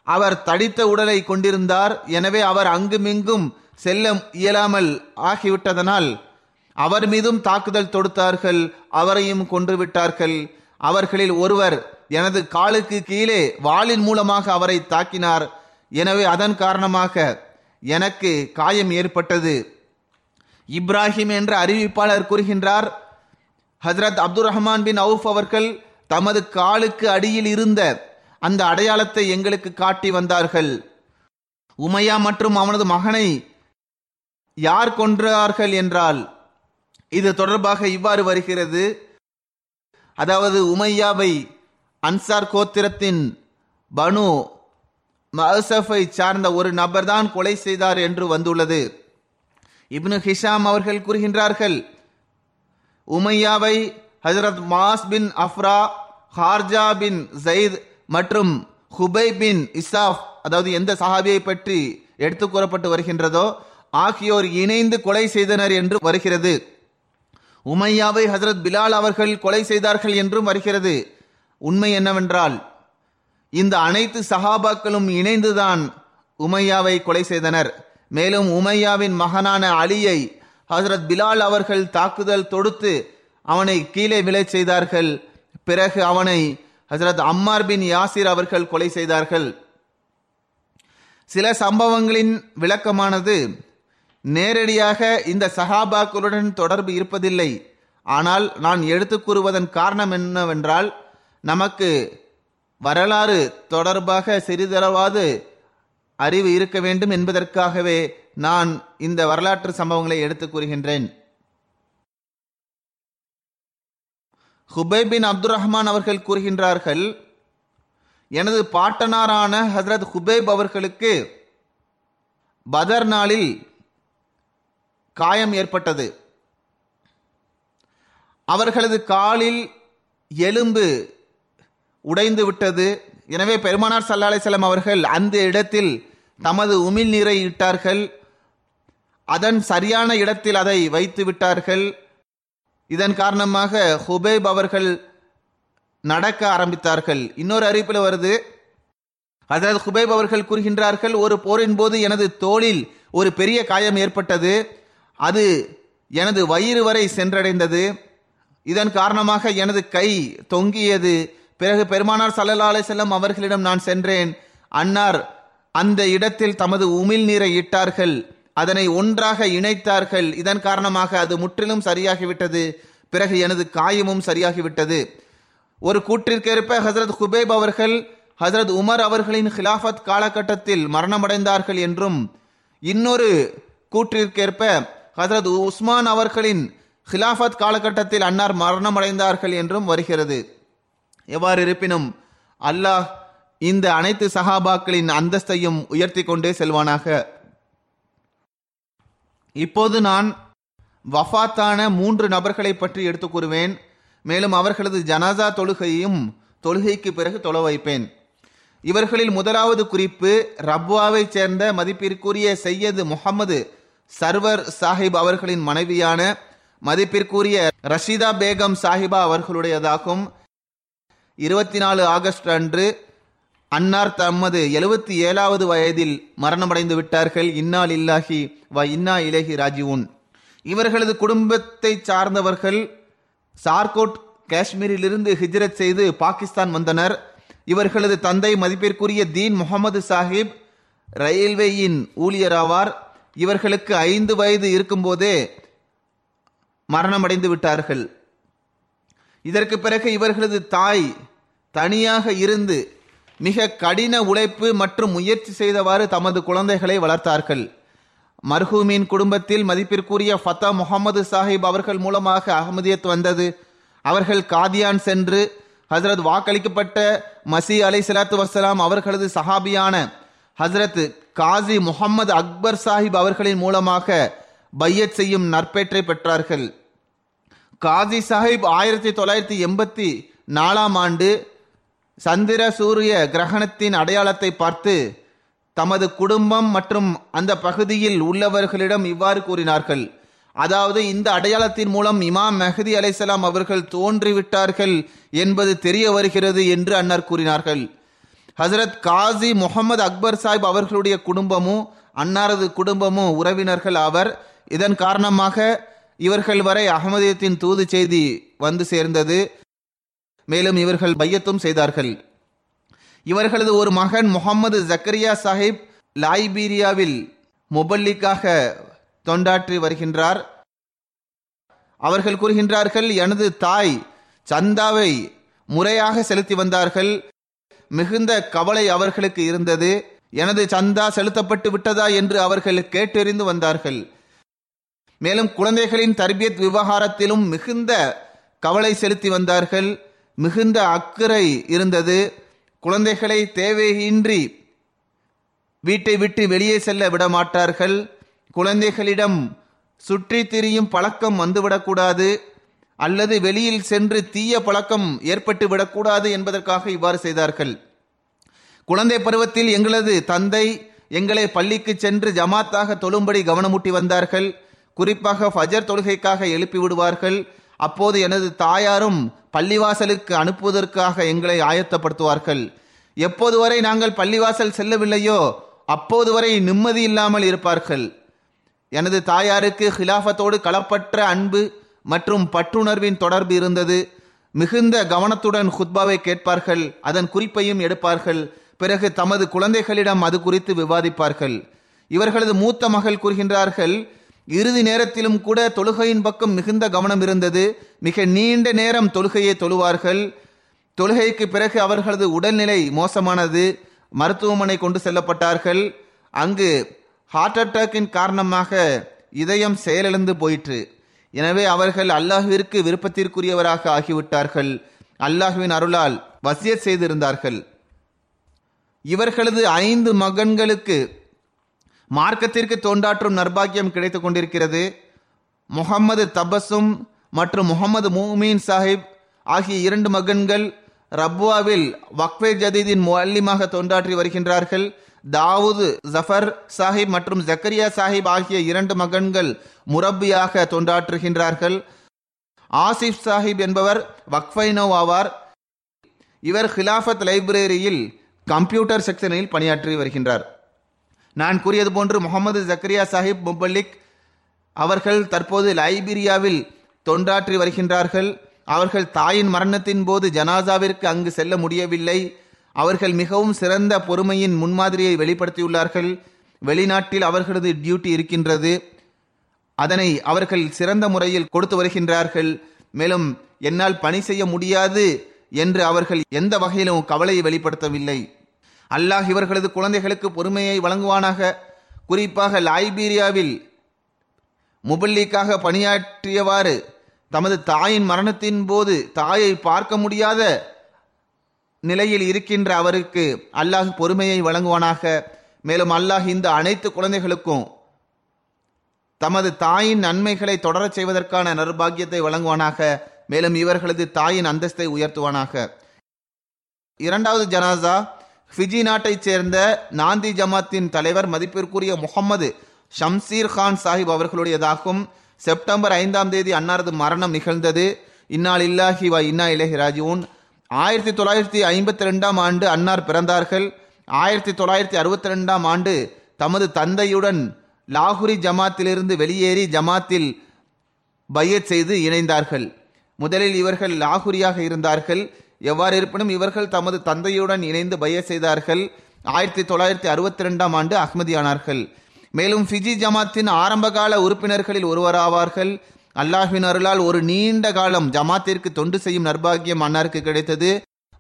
B: அவர் தடித்த உடலை கொண்டிருந்தார். எனவே அவர் அங்குமிங்கும் செல்ல இயலாமல் ஆகிவிட்டதனால் அவர் மீதும் தாக்குதல் தொடுத்தார்கள் அவரையும் கொன்று விட்டார்கள். அவர்களில் ஒருவர் எனது காலுக்கு கீழே வாளின் மூலமாக அவரை தாக்கினார். எனவே அதன் காரணமாக எனக்கு காயம் ஏற்பட்டது. இப்ராஹிம் என்ற அறிவிப்பாளர் கூறுகின்றார் Hazrat Abdul Rahman bin Awf அவர்கள் தமது காலுக்கு அடியில் இருந்த அந்த அடையாளத்தை எங்களுக்கு காட்டி வந்தார்கள். உமையா மற்றும் அவனது மகனை யார் கொன்றார்கள் என்றால் இது தொடர்பாக இவ்வாறு வருகிறது. அதாவது உமையாவை அன்சார் கோத்திரத்தின் பனு மசஃபை சார்ந்த ஒரு நபர்தான் கொலை செய்தார் என்று வந்துள்ளது. இப்னு ஹிஷாம் அவர்கள் கூறுகின்றார்கள் உமையாவை Hazrat Muaz bin Afra Haritha bin Zaid மற்றும் ஹுபை பின் இசாஃப் அதாவது எந்த சஹாபியை பற்றி எடுத்து கூறப்பட்டு வருகின்றதோ ஆகியோர் இணைந்து கொலை செய்தனர் என்று வருகிறது. உமையாவை ஹசரத் பிலால் அவர்கள் கொலை செய்தார்கள் என்றும் வருகிறது. உண்மை என்னவென்றால் இந்த அனைத்து சஹாபாக்களும் இணைந்துதான் உமையாவை கொலை செய்தனர். மேலும் உமையாவின் மகனான அலியை ஹசரத் பிலால் அவர்கள் தாக்குதல் தொடுத்து அவனை கீழே விழச் செய்தார்கள். பிறகு அவனை ஹசரத் அம்மார் பின் யாசிர் அவர்கள் கொலை செய்தார்கள். சில சம்பவங்களின் விளக்கமானது நேரடியாக இந்த சஹாபாக்களுடன் தொடர்பு இருப்பதில்லை. ஆனால் நான் எடுத்து கூறுவதன் காரணம் என்னவென்றால் நமக்கு வரலாறு தொடர்பாக சிறிதளவாது அறிவு இருக்க வேண்டும் என்பதற்காகவே நான் இந்த வரலாற்று சம்பவங்களை எடுத்து கூறுகின்றேன். ஹுபை பின் அப்துல் ரஹ்மான் அவர்கள் கூறுகின்றார்கள் எனது பாட்டனாரான ஹசரத் ஹுபைப் அவர்களுக்கு பதர் நாளில் காயம் ஏற்பட்டது. அவர்களது காலில் எலும்பு உடைந்து விட்டது. எனவே பெருமானார் சல்லா அலிசல்லாம் அவர்கள் அந்த இடத்தில் தமது உமிழ் நீரை இட்டார்கள். அதன் சரியான இடத்தில் அதை வைத்து விட்டார்கள். இதன் காரணமாக ஹுபைப் அவர்கள் நடக்க ஆரம்பித்தார்கள். இன்னொரு அறிவிப்பில் வருது அதாவது ஹுபைப் அவர்கள் கூறுகின்றார்கள் ஒரு போரின் போது எனது தோளில் ஒரு பெரிய காயம் ஏற்பட்டது அது எனது வயிறு வரை சென்றடைந்தது. இதன் காரணமாக எனது கை தொங்கியது. பிறகு பெருமானார் சல்லல்லா அலிசல்லம் அவர்களிடம் நான் சென்றேன். அன்னார் அந்த இடத்தில் தமது உமிழ் நீரை இட்டார்கள். அதனை ஒன்றாக இணைத்தார்கள். இதன் காரணமாக அது முற்றிலும் சரியாகிவிட்டது. பிறகு எனது காயமும் சரியாகிவிட்டது. ஒரு கூற்றிற்கேற்ப ஹசரத் ஹுபேப் அவர்கள் ஹசரத் உமர் அவர்களின் ஹிலாஃபத் காலகட்டத்தில் மரணமடைந்தார்கள் என்றும் இன்னொரு கூற்றிற்கேற்ப ஹசரத் உஸ்மான் அவர்களின் ஹிலாஃபத் காலகட்டத்தில் அன்னார் மரணமடைந்தார்கள் என்றும் வருகிறது. எவ்வாறு இருப்பினும் அல்லாஹ் இந்த அனைத்து சஹாபாக்களின் அந்தஸ்தையும் உயர்த்தி கொண்டே செல்வானாக. இப்போது நான் வஃபாத்தான மூன்று நபர்களை பற்றி எடுத்துக் கூறுவேன். மேலும் அவர்களது ஜனாசா தொழுகையும் தொழுகைக்கு பிறகு தொழ வைப்பேன். இவர்களில் முதலாவது குறிப்பு ரப்வாவைச் சேர்ந்த மதிப்பிற்குரிய செய்யது முகமது சர்வர் சாஹிப் அவர்களின் மனைவியான மதிப்பிற்குரிய ரஷீதா பேகம் சாஹிபா அவர்களுடையதாகும். இருபத்தி நாலு ஆகஸ்ட் அன்று அன்னார் தமது எழுபத்தி ஏழாவது வயதில் மரணமடைந்து விட்டார்கள். இன்னால் இல்லாஹி வ இன்னா இலகி ராஜிவுன் இவர்களது குடும்பத்தை சார்ந்தவர்கள் சார்கோட் காஷ்மீரிலிருந்து ஹிஜ்ரத் செய்து பாகிஸ்தான் வந்தனர். இவர்களது தந்தை மதிப்பிற்குரிய தீன் முகமது சாஹிப் ரயில்வேயின் ஊழியராவார். இவர்களுக்கு ஐந்து வயது இருக்கும்போதே மரணமடைந்து விட்டார்கள். இதற்கு பிறகு இவர்களது தாய் தனியாக இருந்து மிக கடின உழைப்பு மற்றும் முயற்சி செய்தவாறு தமது குழந்தைகளை வளர்த்தார்கள். மர்ஹூமின் குடும்பத்தில் மதிப்பிற்குரிய ஃபத்தா முகமது சாஹிப் அவர்கள் மூலமாக அகமதியத் வந்தது. அவர்கள் காதியான் சென்று ஹசரத் வாக்களிக்கப்பட்ட மசி அலை சலாத்து வசலாம் அவர்களது சஹாபியான ஹசரத் காசி முகமது அக்பர் சாஹிப் அவர்களின் மூலமாக பையத் செய்யும் நற்பேற்றை பெற்றார்கள். காசி சாஹிப் ஆயிரத்தி தொள்ளாயிரத்தி எண்பத்தி நாலாம் ஆண்டு சந்திர சூரிய கிரகணத்தின் அடையாளத்தை பார்த்து தமது குடும்பம் மற்றும் அந்த பகுதியில் உள்ளவர்களிடம் இவ்வாறு கூறினார்கள். அதாவது இந்த அடையாளத்தின் மூலம் இமாம் மெஹதி அலைசலாம் அவர்கள் தோன்றிவிட்டார்கள் என்பது தெரிய வருகிறது என்று அன்னர் கூறினார்கள். ஹசரத் காசி முகமது அக்பர் சாஹிப் அவர்களுடைய குடும்பமும் அன்னாரது குடும்பமும் உறவினர்கள் ஆவர். இதன் காரணமாக இவர்கள் வரை அகமதியத்தின் தூது செய்தி வந்து சேர்ந்தது. மேலும் இவர்கள் பையத்தும் செய்தார்கள். இவர்களது ஒரு மகன் முகமது ஜக்கரியா சாஹிப் லைபீரியாவில் முபல்லிக்காக தொண்டாற்றி வருகின்றார். அவர்கள் கூறுகின்றார்கள் எனது தாய் சந்தாவை முறையாக செலுத்தி வந்தார்கள். மிகுந்த கவலை அவர்களுக்கு இருந்தது. எனது சந்தா செலுத்தப்பட்டு விட்டதா? என்று அவர்கள் கேட்டறிந்து வந்தார்கள். மேலும் குழந்தைகளின் தர்பியத் விவகாரத்திலும் மிகுந்த கவலை செலுத்தி வந்தார்கள். மிகுந்த அக்கறை இருந்தது. குழந்தைகளை தேவையின்றி வீட்டை விட்டு வெளியே செல்ல விடமாட்டார்கள். குழந்தைகளிடம் சுற்றி திரியும் பழக்கம் வந்துவிடக்கூடாது. அல்லது வெளியில் சென்று தீய பழக்கம் ஏற்பட்டு விடக்கூடாது என்பதற்காக இவ்வாறு செய்தார்கள். குழந்தை பருவத்தில் எங்களது தந்தை எங்களை பள்ளிக்கு சென்று ஜமாத்தாக தொழும்படி கவனமூட்டி வந்தார்கள். குறிப்பாக ஃபஜர் தொழுகைக்காக எழுப்பி விடுவார்கள். அப்போது எனது தாயாரும் பள்ளிவாசலுக்கு அனுப்புவதற்காக எங்களை ஆயத்தப்படுத்துவார்கள். எப்போது வரை நாங்கள் பள்ளிவாசல் செல்லவில்லையோ அப்போது வரை நிம்மதி இல்லாமல் இருப்பார்கள். எனது தாயாருக்கு ஹிலாஃபத்தோடு களப்பற்ற அன்பு மற்றும் பற்றுணர்வின் தொடர்பு இருந்தது. மிகுந்த கவனத்துடன் ஹுத்பாவை கேட்பார்கள் அதன் குறிப்பையும் எடுப்பார்கள். பிறகு தமது குழந்தைகளிடம் அது குறித்து விவாதிப்பார்கள். இவர்களது மூத்த மகள் கூறுகின்றார்கள் இறுதி நேரத்திலும் கூட தொழுகையின் பக்கம் மிகுந்த கவனம் இருந்தது. மிக நீண்ட நேரம் தொழுகையை தொழுவார்கள். தொழுகைக்கு பிறகு அவர்களது உடல்நிலை மோசமானது. மருத்துவமனை கொண்டு செல்லப்பட்டார்கள். அங்கு ஹார்ட் அட்டாக்கின் காரணமாக இதயம் செயலிழந்து போயிற்று. எனவே அவர்கள் அல்லாஹுவிற்கு விருப்பத்திற்குரியவராக ஆகிவிட்டார்கள். அல்லாஹுவின் அருளால் வசியத் செய்திருந்தார்கள். இவர்களது ஐந்து மகன்களுக்கு மார்க்கத்திற்கு தோண்டாற்றும் நர்பாக்கியம் கிடைத்துக் கொண்டிருக்கிறது. முகம்மது தபசும் மற்றும் முகமது மூமீன் சாஹிப் ஆகிய இரண்டு மகன்கள் ரப்வாவில் வக்வே ஜதீதின் முல்லிமாக தோன்றாற்றி வருகின்றார்கள். தாவூது ஜஃபர் சாஹிப் மற்றும் ஜக்கரியா சாஹிப் ஆகிய இரண்டு மகன்கள் முரப்பியாக தோன்றாற்றுகின்றார்கள் ஆசிப் சாஹிப் என்பவர் வக்ஃபைனோ ஆவார். இவர் ஹிலாஃபத் லைப்ரரியில் கம்ப்யூட்டர் செக்ஷனில் பணியாற்றி வருகின்றார். நான் கூறியது போன்று முகமது ஜக்கரியா சாஹிப் முபல்லிக் அவர்கள் தற்போது லைபீரியாவில் தொண்டாற்றி வருகின்றார்கள். அவர்கள் தாயின் மரணத்தின் போது ஜனாசாவிற்கு அங்கு செல்ல முடியவில்லை. அவர்கள் மிகவும் சிறந்த பொறுமையின் முன்மாதிரியை வெளிப்படுத்தியுள்ளார்கள். வெளிநாட்டில் அவர்களது டியூட்டி இருக்கின்றது. அதனை அவர்கள் சிறந்த முறையில் கொடுத்து வருகின்றார்கள். மேலும் என்னால் பணி செய்ய முடியாது என்று அவர்கள் எந்த வகையிலும் கவலையை வெளிப்படுத்தவில்லை. அல்லாஹ் இவர்களது குழந்தைகளுக்கு பொறுமையை வழங்குவானாக. குறிப்பாக லைபீரியாவில் முபல்லிக்காக பணியாற்றியவாறு தமது தாயின் மரணத்தின் போது தாயை பார்க்க முடியாத நிலையில் இருக்கின்ற அவருக்கு அல்லாஹ் பொறுமையை வழங்குவானாக. மேலும் அல்லாஹ் இந்த அனைத்து குழந்தைகளுக்கும் தமது தாயின் நன்மைகளை தொடரச் செய்வதற்கான நர்பாகியத்தை வழங்குவானாக. மேலும் இவர்களது தாயின் அந்தஸ்தை உயர்த்துவானாக. இரண்டாவது ஜனாசா ஃபிஜி நாட்டைச் சேர்ந்த நாந்தி ஜமாத்தின் தலைவர் மதிப்பிற்குரிய முகமது ஷம்சீர் கான் சாஹிப் அவர்களுடையதாகும். செப்டம்பர் ஐந்தாம் தேதி அன்னாரது மரணம் நிகழ்ந்தது. இன்னால் இல்லாஹி வா இன்னா இலஹி ராஜூன் ஆயிரத்தி தொள்ளாயிரத்தி ஐம்பத்தி ரெண்டாம் ஆண்டு அன்னார் பிறந்தார்கள். ஆயிரத்தி தொள்ளாயிரத்தி அறுபத்தி ரெண்டாம் ஆண்டு தமது தந்தையுடன் லாகுரி ஜமாத்திலிருந்து வெளியேறி ஜமாத்தில் பையத் செய்து இணைந்தார்கள். முதலில் இவர்கள் லாகுரியாக இருந்தார்கள். எவ்வாறு இருப்பினும் இவர்கள் தமது தந்தையுடன் இணைந்து பய செய்தார்கள். ஆயிரத்தி தொள்ளாயிரத்தி அறுபத்தி ரெண்டாம் ஆண்டு அஹ்மதியானார்கள். மேலும் ஃபிஜி ஜமாத்தின் ஆரம்பகால உறுப்பினர்களில் ஒருவராவார்கள். அல்லாஹ்வின் அருளால் ஒரு நீண்ட காலம் ஜமாத்திற்கு தொண்டு செய்யும் நர்பாகியம் அன்னாருக்கு கிடைத்தது.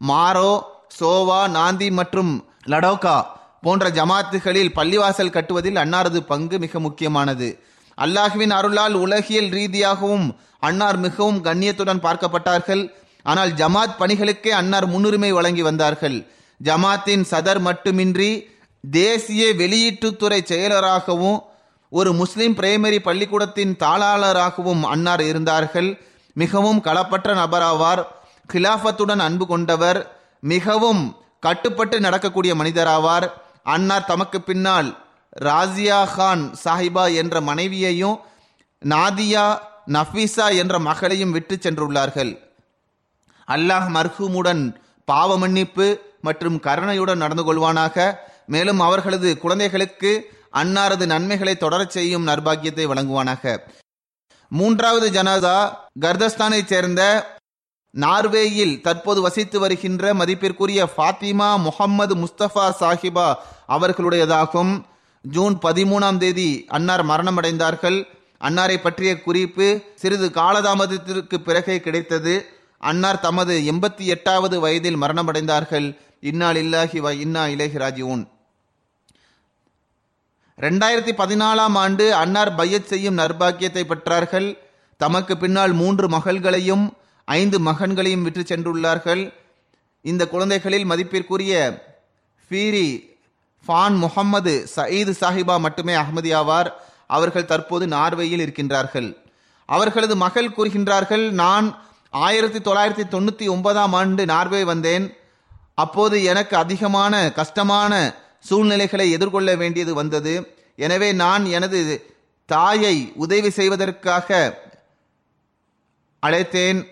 B: மாரோ சோவா நாந்தி மற்றும் லடோகா போன்ற ஜமாத்துகளில் பள்ளிவாசல் கட்டுவதில் அன்னாரது பங்கு மிக முக்கியமானது. அல்லாஹ்வின் அருளால் உலகியல் ரீதியாகவும் அன்னார் மிகவும் கண்ணியத்துடன் பார்க்கப்பட்டார்கள். ஆனால் ஜமாத் பணிகளுக்கே அன்னார் முன்னுரிமை வழங்கி வந்தார்கள். ஜமாத்தின் சதர் மட்டுமின்றி தேசிய வெளியீட்டுத்துறை செயலராகவும் ஒரு முஸ்லிம் பிரைமரி பள்ளிக்கூடத்தின் தாளாளராகவும் அன்னார் இருந்தார்கள். மிகவும் களப்பற்ற நபராவார். கிலாஃபத்துடன் அன்பு கொண்டவர். மிகவும் கட்டுப்பட்டு நடக்கக்கூடிய மனிதராவார். அன்னார் தமக்கு பின்னால் ராசியா கான் சாஹிபா என்ற மனைவியையும் நாதியா நஃபீசா என்ற மகளையும் விட்டு சென்றுள்ளார்கள். அல்லாஹ் மர்ஹூமுடன் பாவ மன்னிப்பு மற்றும் கருணையுடன் நடந்து கொள்வானாக. மேலும் அவர்களது குழந்தைகளுக்கு அன்னாரது நன்மைகளை தொடரச் செய்யும் நர்பாகியத்தை வழங்குவானாக. மூன்றாவது ஜனாதா கர்தஸ்தானைச் சேர்ந்த நார்வேயில் தற்போது வசித்து வருகின்ற மதிப்பிற்குரிய ஃபாத்திமா முகம்மது முஸ்தபா சாஹிபா அவர்களுடையதாகும். ஜூன் பதிமூணாம் தேதி அன்னார் மரணமடைந்தார்கள். அன்னாரை பற்றிய குறிப்பு சிறிது காலதாமதத்திற்கு பிறகே கிடைத்தது. அன்னார் தமது எண்பத்தி எட்டாவது வயதில் மரணமடைந்தார்கள். இன்னால் இல்லாஹி வ இன்னா இலேஹி ராஜிஊன். ரெண்டாயிரத்தி பதினாலாம் ஆண்டு அன்னார் பையத் செய்யும் நர்பாக்கியத்தை பெற்றார்கள். தமக்கு பின்னால் மூன்று மகள்களையும் ஐந்து மகன்களையும் விற்று சென்றுள்ளார்கள். இந்த குழந்தைகளில் மதிப்பிற்குரிய ஃபீரி ஃபான் முகம்மது சயீது சாஹிபா மட்டுமே அகமதியாவார் அவர்கள் தற்போது நார்வேயில் இருக்கின்றார்கள். அவர்களது மகள் கூறுகின்றார்கள் நான் ஆயிரத்தி தொள்ளாயிரத்தி தொண்ணூற்றி ஒன்பதாம் ஆண்டு நார்வே வந்தேன். அப்போது எனக்கு அதிகமான கஷ்டமான சூழ்நிலைகளை எதிர்கொள்ள வேண்டியது வந்தது. எனவே நான் எனது தாயை உதவி செய்வதற்காக அழைத்தேன்.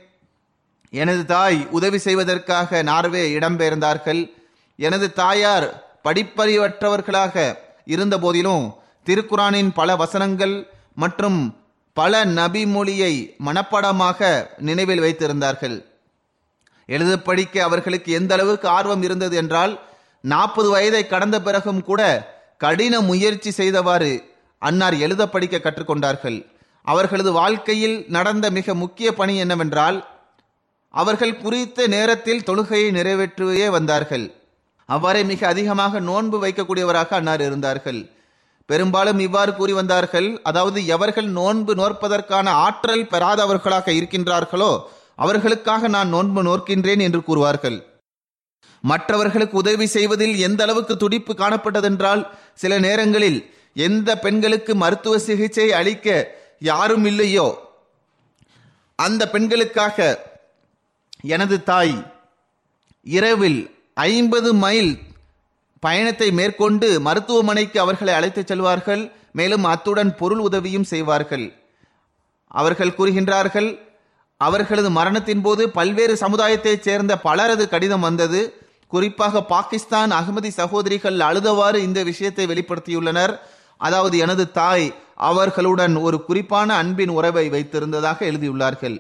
B: எனது தாய் உதவி செய்வதற்காக நார்வே இடம்பெயர்ந்தார்கள். எனது தாயார் படிப்பறிவற்றவர்களாக இருந்த போதிலும் திருக்குரானின் பல வசனங்கள் மற்றும் பல நபி மொழியை மனப்பாடமாக நினைவில் வைத்திருந்தார்கள். எழுத படிக்க அவர்களுக்கு எந்த அளவுக்கு ஆர்வம் இருந்தது என்றால் நாற்பது வயதை கடந்த பிறகும் கூட கடின முயற்சி செய்தவாறு அன்னார் எழுத படிக்க கற்றுக்கொண்டார்கள். அவர்களது வாழ்க்கையில் நடந்த மிக முக்கிய பணி என்னவென்றால் அவர்கள் குறித்த நேரத்தில் தொழுகையை நிறைவேற்றுவே வந்தார்கள். அவ்வாறே மிக அதிகமாக நோன்பு வைக்கக்கூடியவராக அன்னார் இருந்தார்கள். பெரும்பாலும் இவ்வாறு கூறி வந்தார்கள் அதாவது எவர்கள் நோன்பு நோற்பதற்கான ஆற்றல் பெறாதவர்களாக இருக்கின்றார்களோ அவர்களுக்காக நான் நோன்பு நோக்கின்றேன் என்று கூறுவார்கள். மற்றவர்களுக்கு உதவி செய்வதில் எந்த அளவுக்கு துடிப்பு காணப்பட்டதென்றால் சில நேரங்களில் எந்த பெண்களுக்கு மருத்துவ சிகிச்சை அளிக்க யாரும் இல்லையோ அந்த பெண்களுக்காக எனது தாய் இரவில் ஐம்பது மைல் பயணத்தை மேற்கொண்டு மருத்துவமனைக்கு அவர்களை அழைத்துச் செல்வார்கள். மேலும் அத்துடன் பொருள் உதவியும் செய்வார்கள். அவர்கள் கூறுகின்றார்கள் அவர்களது மரணத்தின் போது பல்வேறு சமுதாயத்தைச் சேர்ந்த பலரது கடிதம் வந்தது. குறிப்பாக பாகிஸ்தான் அகமதி சகோதரிகள் அழுதவாறு இந்த விஷயத்தை வெளிப்படுத்தியுள்ளனர். அதாவது எனது தாய் அவர்களுடன் ஒரு குறிப்பான அன்பின் உறவை வைத்திருந்ததாக எழுதியுள்ளார்கள்.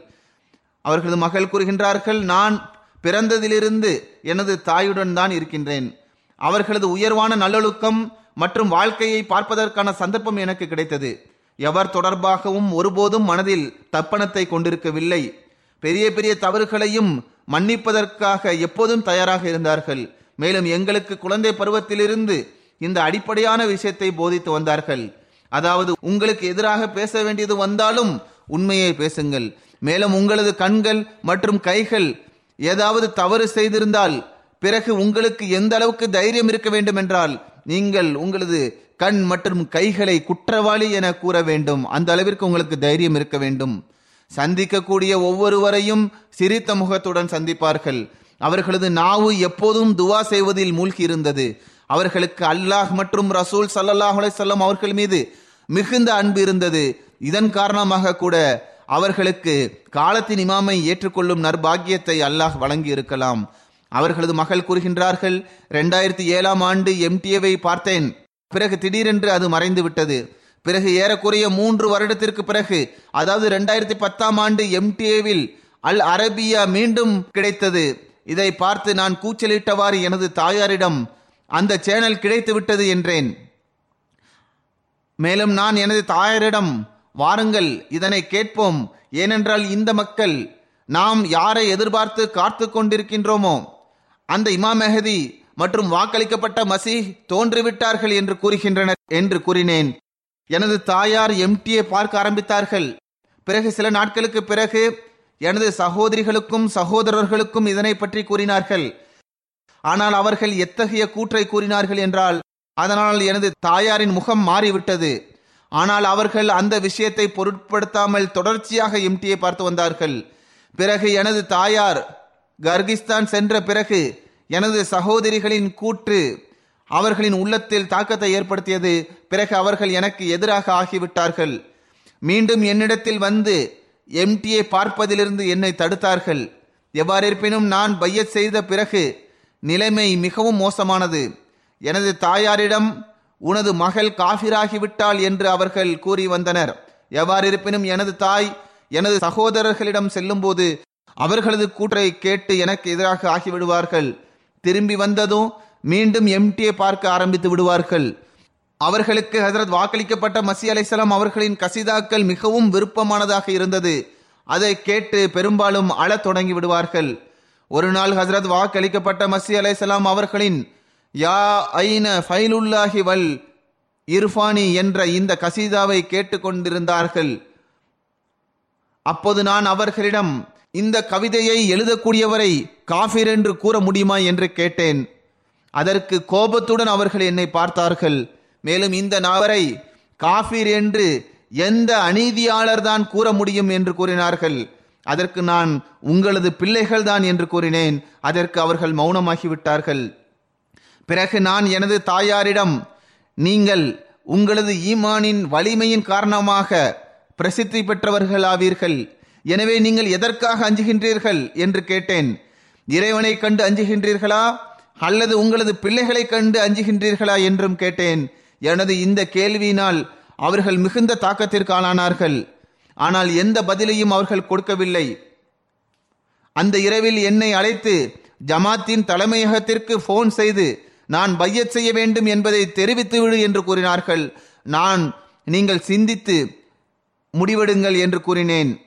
B: அவர்களது மகள் கூறுகின்றார்கள் நான் பிறந்ததிலிருந்து எனது தாயுடன் தான் இருக்கின்றேன். அவர்களது உயர்வான நல்லொழுக்கம் மற்றும் வாழ்க்கையை பார்ப்பதற்கான சந்தர்ப்பம் எனக்கு கிடைத்தது. எவர் தொடர்பாகவும் ஒருபோதும் மனதில் தப்பணத்தை கொண்டிருக்கவில்லை. பெரிய பெரிய தவறுகளையும் மன்னிப்பதற்காக எப்போதும் தயாராக இருந்தார்கள். மேலும் எங்களுக்கு குழந்தை பருவத்திலிருந்து இந்த அடிப்படையான விஷயத்தை போதித்து வந்தார்கள். அதாவது உங்களுக்கு எதிராக பேச வேண்டியது வந்தாலும் உண்மையை பேசுங்கள். மேலும் உங்களது கண்கள் மற்றும் கைகள் ஏதாவது தவறு செய்திருந்தால் பிறகு உங்களுக்கு எந்த அளவுக்கு தைரியம் இருக்க வேண்டும் என்றால் நீங்கள் உங்களது கண் மற்றும் கைகளை குற்றவாளி என கூற வேண்டும். அந்த அளவிற்கு உங்களுக்கு தைரியம் இருக்க வேண்டும். சந்திக்கக்கூடிய ஒவ்வொருவரையும் சிரித்த முகத்துடன் சந்திப்பார்கள். அவர்களது நாவு எப்போதும் துவா செய்வதில் மூழ்கி இருந்தது. அவர்களுக்கு அல்லாஹ் மற்றும் ரசூல் சல்லாஹ் அலைஹிஸ்ஸலாம் அவர்கள் மீது மிகுந்த அன்பு இருந்தது. இதன் காரணமாக கூட அவர்களுக்கு காலத்தின் இமாமை ஏற்றுக்கொள்ளும் நற்பாக்கியத்தை அல்லாஹ் வழங்கி இருக்கலாம் அவர்களது மகள் கூறுகின்றார்கள் இரண்டாயிரத்தி ஏழாம் ஆண்டு எம்டிஏவை பார்த்தேன். பிறகு திடீரென்று அது மறைந்து விட்டது பிறகு ஏறக்குறைய மூன்று வருடத்திற்கு பிறகு அதாவது இரண்டாயிரத்தி பத்தாம் ஆண்டு எம்டிஏவில் அல் அரபியா மீண்டும் கிடைத்தது. இதை பார்த்து நான் கூச்சலிட்டவாறு எனது தாயாரிடம் அந்த சேனல் கிடைத்து விட்டது என்றேன். மேலும் நான் எனது தாயாரிடம் வாருங்கள் இதனை கேட்போம். ஏனென்றால் இந்த மக்கள் நாம் யாரை எதிர்பார்த்து காத்து கொண்டிருக்கின்றோமோ அந்த இமாம் மெஹதி மற்றும் வாக்களிக்கப்பட்ட மசீஹ் தோன்றிவிட்டார்கள் என்று கூறுகின்றனர் என்று கூறினேன். எனது தாயார் எம்டியை பார்க்க ஆரம்பித்தார்கள். பிறகு சில நாட்களுக்கு பிறகு எனது சகோதரிகளுக்கும் சகோதரர்களுக்கும் இதனை பற்றி கூறினார்கள். ஆனால் அவர்கள் எத்தகைய கூற்றை கூறினார்கள் என்றால் அதனால் எனது தாயாரின் முகம் மாறிவிட்டது. ஆனால் அவர்கள் அந்த விஷயத்தை பொருட்படுத்தாமல் தொடர்ச்சியாக எம்டியை பார்த்து வந்தார்கள். பிறகு எனது தாயார் கர்கிஸ்தான் சென்ற பிறகு எனது சகோதரிகளின் கூற்று அவர்களின் உள்ளத்தில் தாக்கத்தை ஏற்படுத்தியது. பிறகு அவர்கள் எனக்கு எதிராக ஆகிவிட்டார்கள். மீண்டும் என்னிடத்தில் வந்து எம்டியை பார்ப்பதிலிருந்து என்னை தடுத்தார்கள். எவ்வாறு இருப்பினும் நான் பையச் செய்த பிறகு நிலைமை மிகவும் மோசமானது. எனது தாயாரிடம் உனது மகள் காஃபிராகிவிட்டாள் என்று அவர்கள் கூறி வந்தனர். எவ்வாறு இருப்பினும் எனது தாய் எனது சகோதரர்களிடம் செல்லும்போது அவர்களது கூற்றை கேட்டு எனக்கு எதிராக ஆகிவிடுவார்கள். திரும்பி வந்ததும் மீண்டும் எம்டியை பார்க்க ஆரம்பித்து விடுவார்கள். அவர்களுக்கு ஹசரத் வாக்களிக்கப்பட்ட மசி அலைசலாம் அவர்களின் கசிதாக்கள் மிகவும் விருப்பமானதாக இருந்தது. அதை கேட்டு பெரும்பாலும் அழத் தொடங்கி விடுவார்கள். ஒரு நாள் ஹசரத் வாக்களிக்கப்பட்ட மசி அலைசலாம் அவர்களின் யா ஐன ஃபைலுல்லாஹி வல் இர்ஃபானி என்ற இந்த கசீதாவை கேட்டுக்கொண்டிருந்தார்கள். அப்போது நான் அவர்களிடம் இந்த கவிதையை எழுதக்கூடியவரை காஃபிர் என்று கூற முடியுமா என்று கேட்டேன். அதற்கு கோபத்துடன் அவர்கள் என்னை பார்த்தார்கள். மேலும் இந்த நபரை காஃபிர் என்று எந்த அநீதியாளர்தான் கூற முடியும் என்று கூறினார்கள். அதற்கு நான் உங்களது பிள்ளைகள் தான் என்று கூறினேன். அதற்கு அவர்கள் மௌனமாகிவிட்டார்கள். பிறகு நான் எனது தாயாரிடம் நீங்கள் உங்களது ஈமானின் வலிமையின் காரணமாக பிரசித்தி பெற்றவர்களாவீர்கள். எனவே நீங்கள் எதற்காக அஞ்சுகின்றீர்கள் என்று கேட்டேன். இறைவனை கண்டு அஞ்சுகின்றீர்களா? அல்லது உங்களது பிள்ளைகளை கண்டு அஞ்சுகின்றீர்களா என்றும் கேட்டேன். எனது இந்த கேள்வியினால் அவர்கள் மிகுந்த தாக்கத்திற்கு ஆளானார்கள் ஆனால் எந்த பதிலையும் அவர்கள் கொடுக்கவில்லை. அந்த இரவில் என்னை அழைத்து ஜமாத்தின் தலைமையகத்திற்கு போன் செய்து நான் பையத் செய்ய வேண்டும் என்பதை தெரிவித்துவிடு என்று கூறினார்கள். நான் நீங்கள் சிந்தித்து முடிவெடுங்கள் என்று கூறினேன்.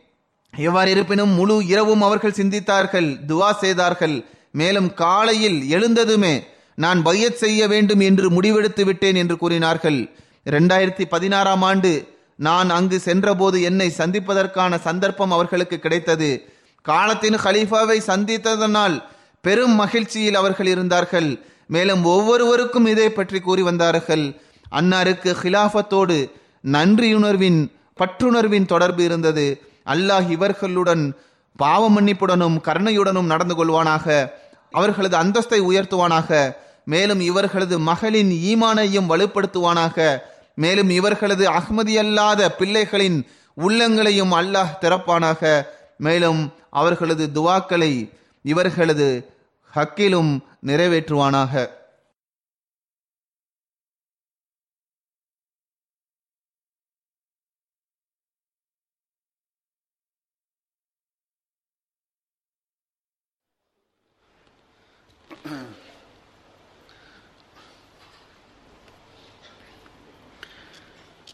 B: எவ்வாறு இருப்பினும் முழு இரவும் அவர்கள் சிந்தித்தார்கள் துவா செய்தார்கள். மேலும் காலையில் எழுந்ததுமே நான் பையத் செய்ய வேண்டும் என்று முடிவெடுத்து விட்டேன் என்று கூறினார்கள். இரண்டாயிரத்தி பதினாறாம் ஆண்டு நான் அங்கு சென்றபோது என்னை சந்திப்பதற்கான சந்தர்ப்பம் அவர்களுக்கு கிடைத்தது. காலத்தின் ஹலீஃபாவை சந்தித்ததனால் பெரும் மகிழ்ச்சியில் அவர்கள் இருந்தார்கள். மேலும் ஒவ்வொருவருக்கும் இதை பற்றி கூறி வந்தார்கள். அன்னாருக்கு ஹிலாஃபத்தோடு நன்றியுணர்வின் பற்றுணர்வின் தொடர்பு இருந்தது. அல்லாஹ் இவர்களுடன் பாவ மன்னிப்புடனும் கருணையுடனும் நடந்து கொள்வானாக. அவர்களது அந்தஸ்தை உயர்த்துவானாக. மேலும் இவர்களது மகளின் ஈமானையும் வலுப்படுத்துவானாக. மேலும் இவர்களது அகமதியல்லாத பிள்ளைகளின் உள்ளங்களையும் அல்லாஹ் திறப்பானாக. மேலும் அவர்களது துவாக்களை இவர்களது ஹக்கிலும் நிறைவேற்றுவானாக.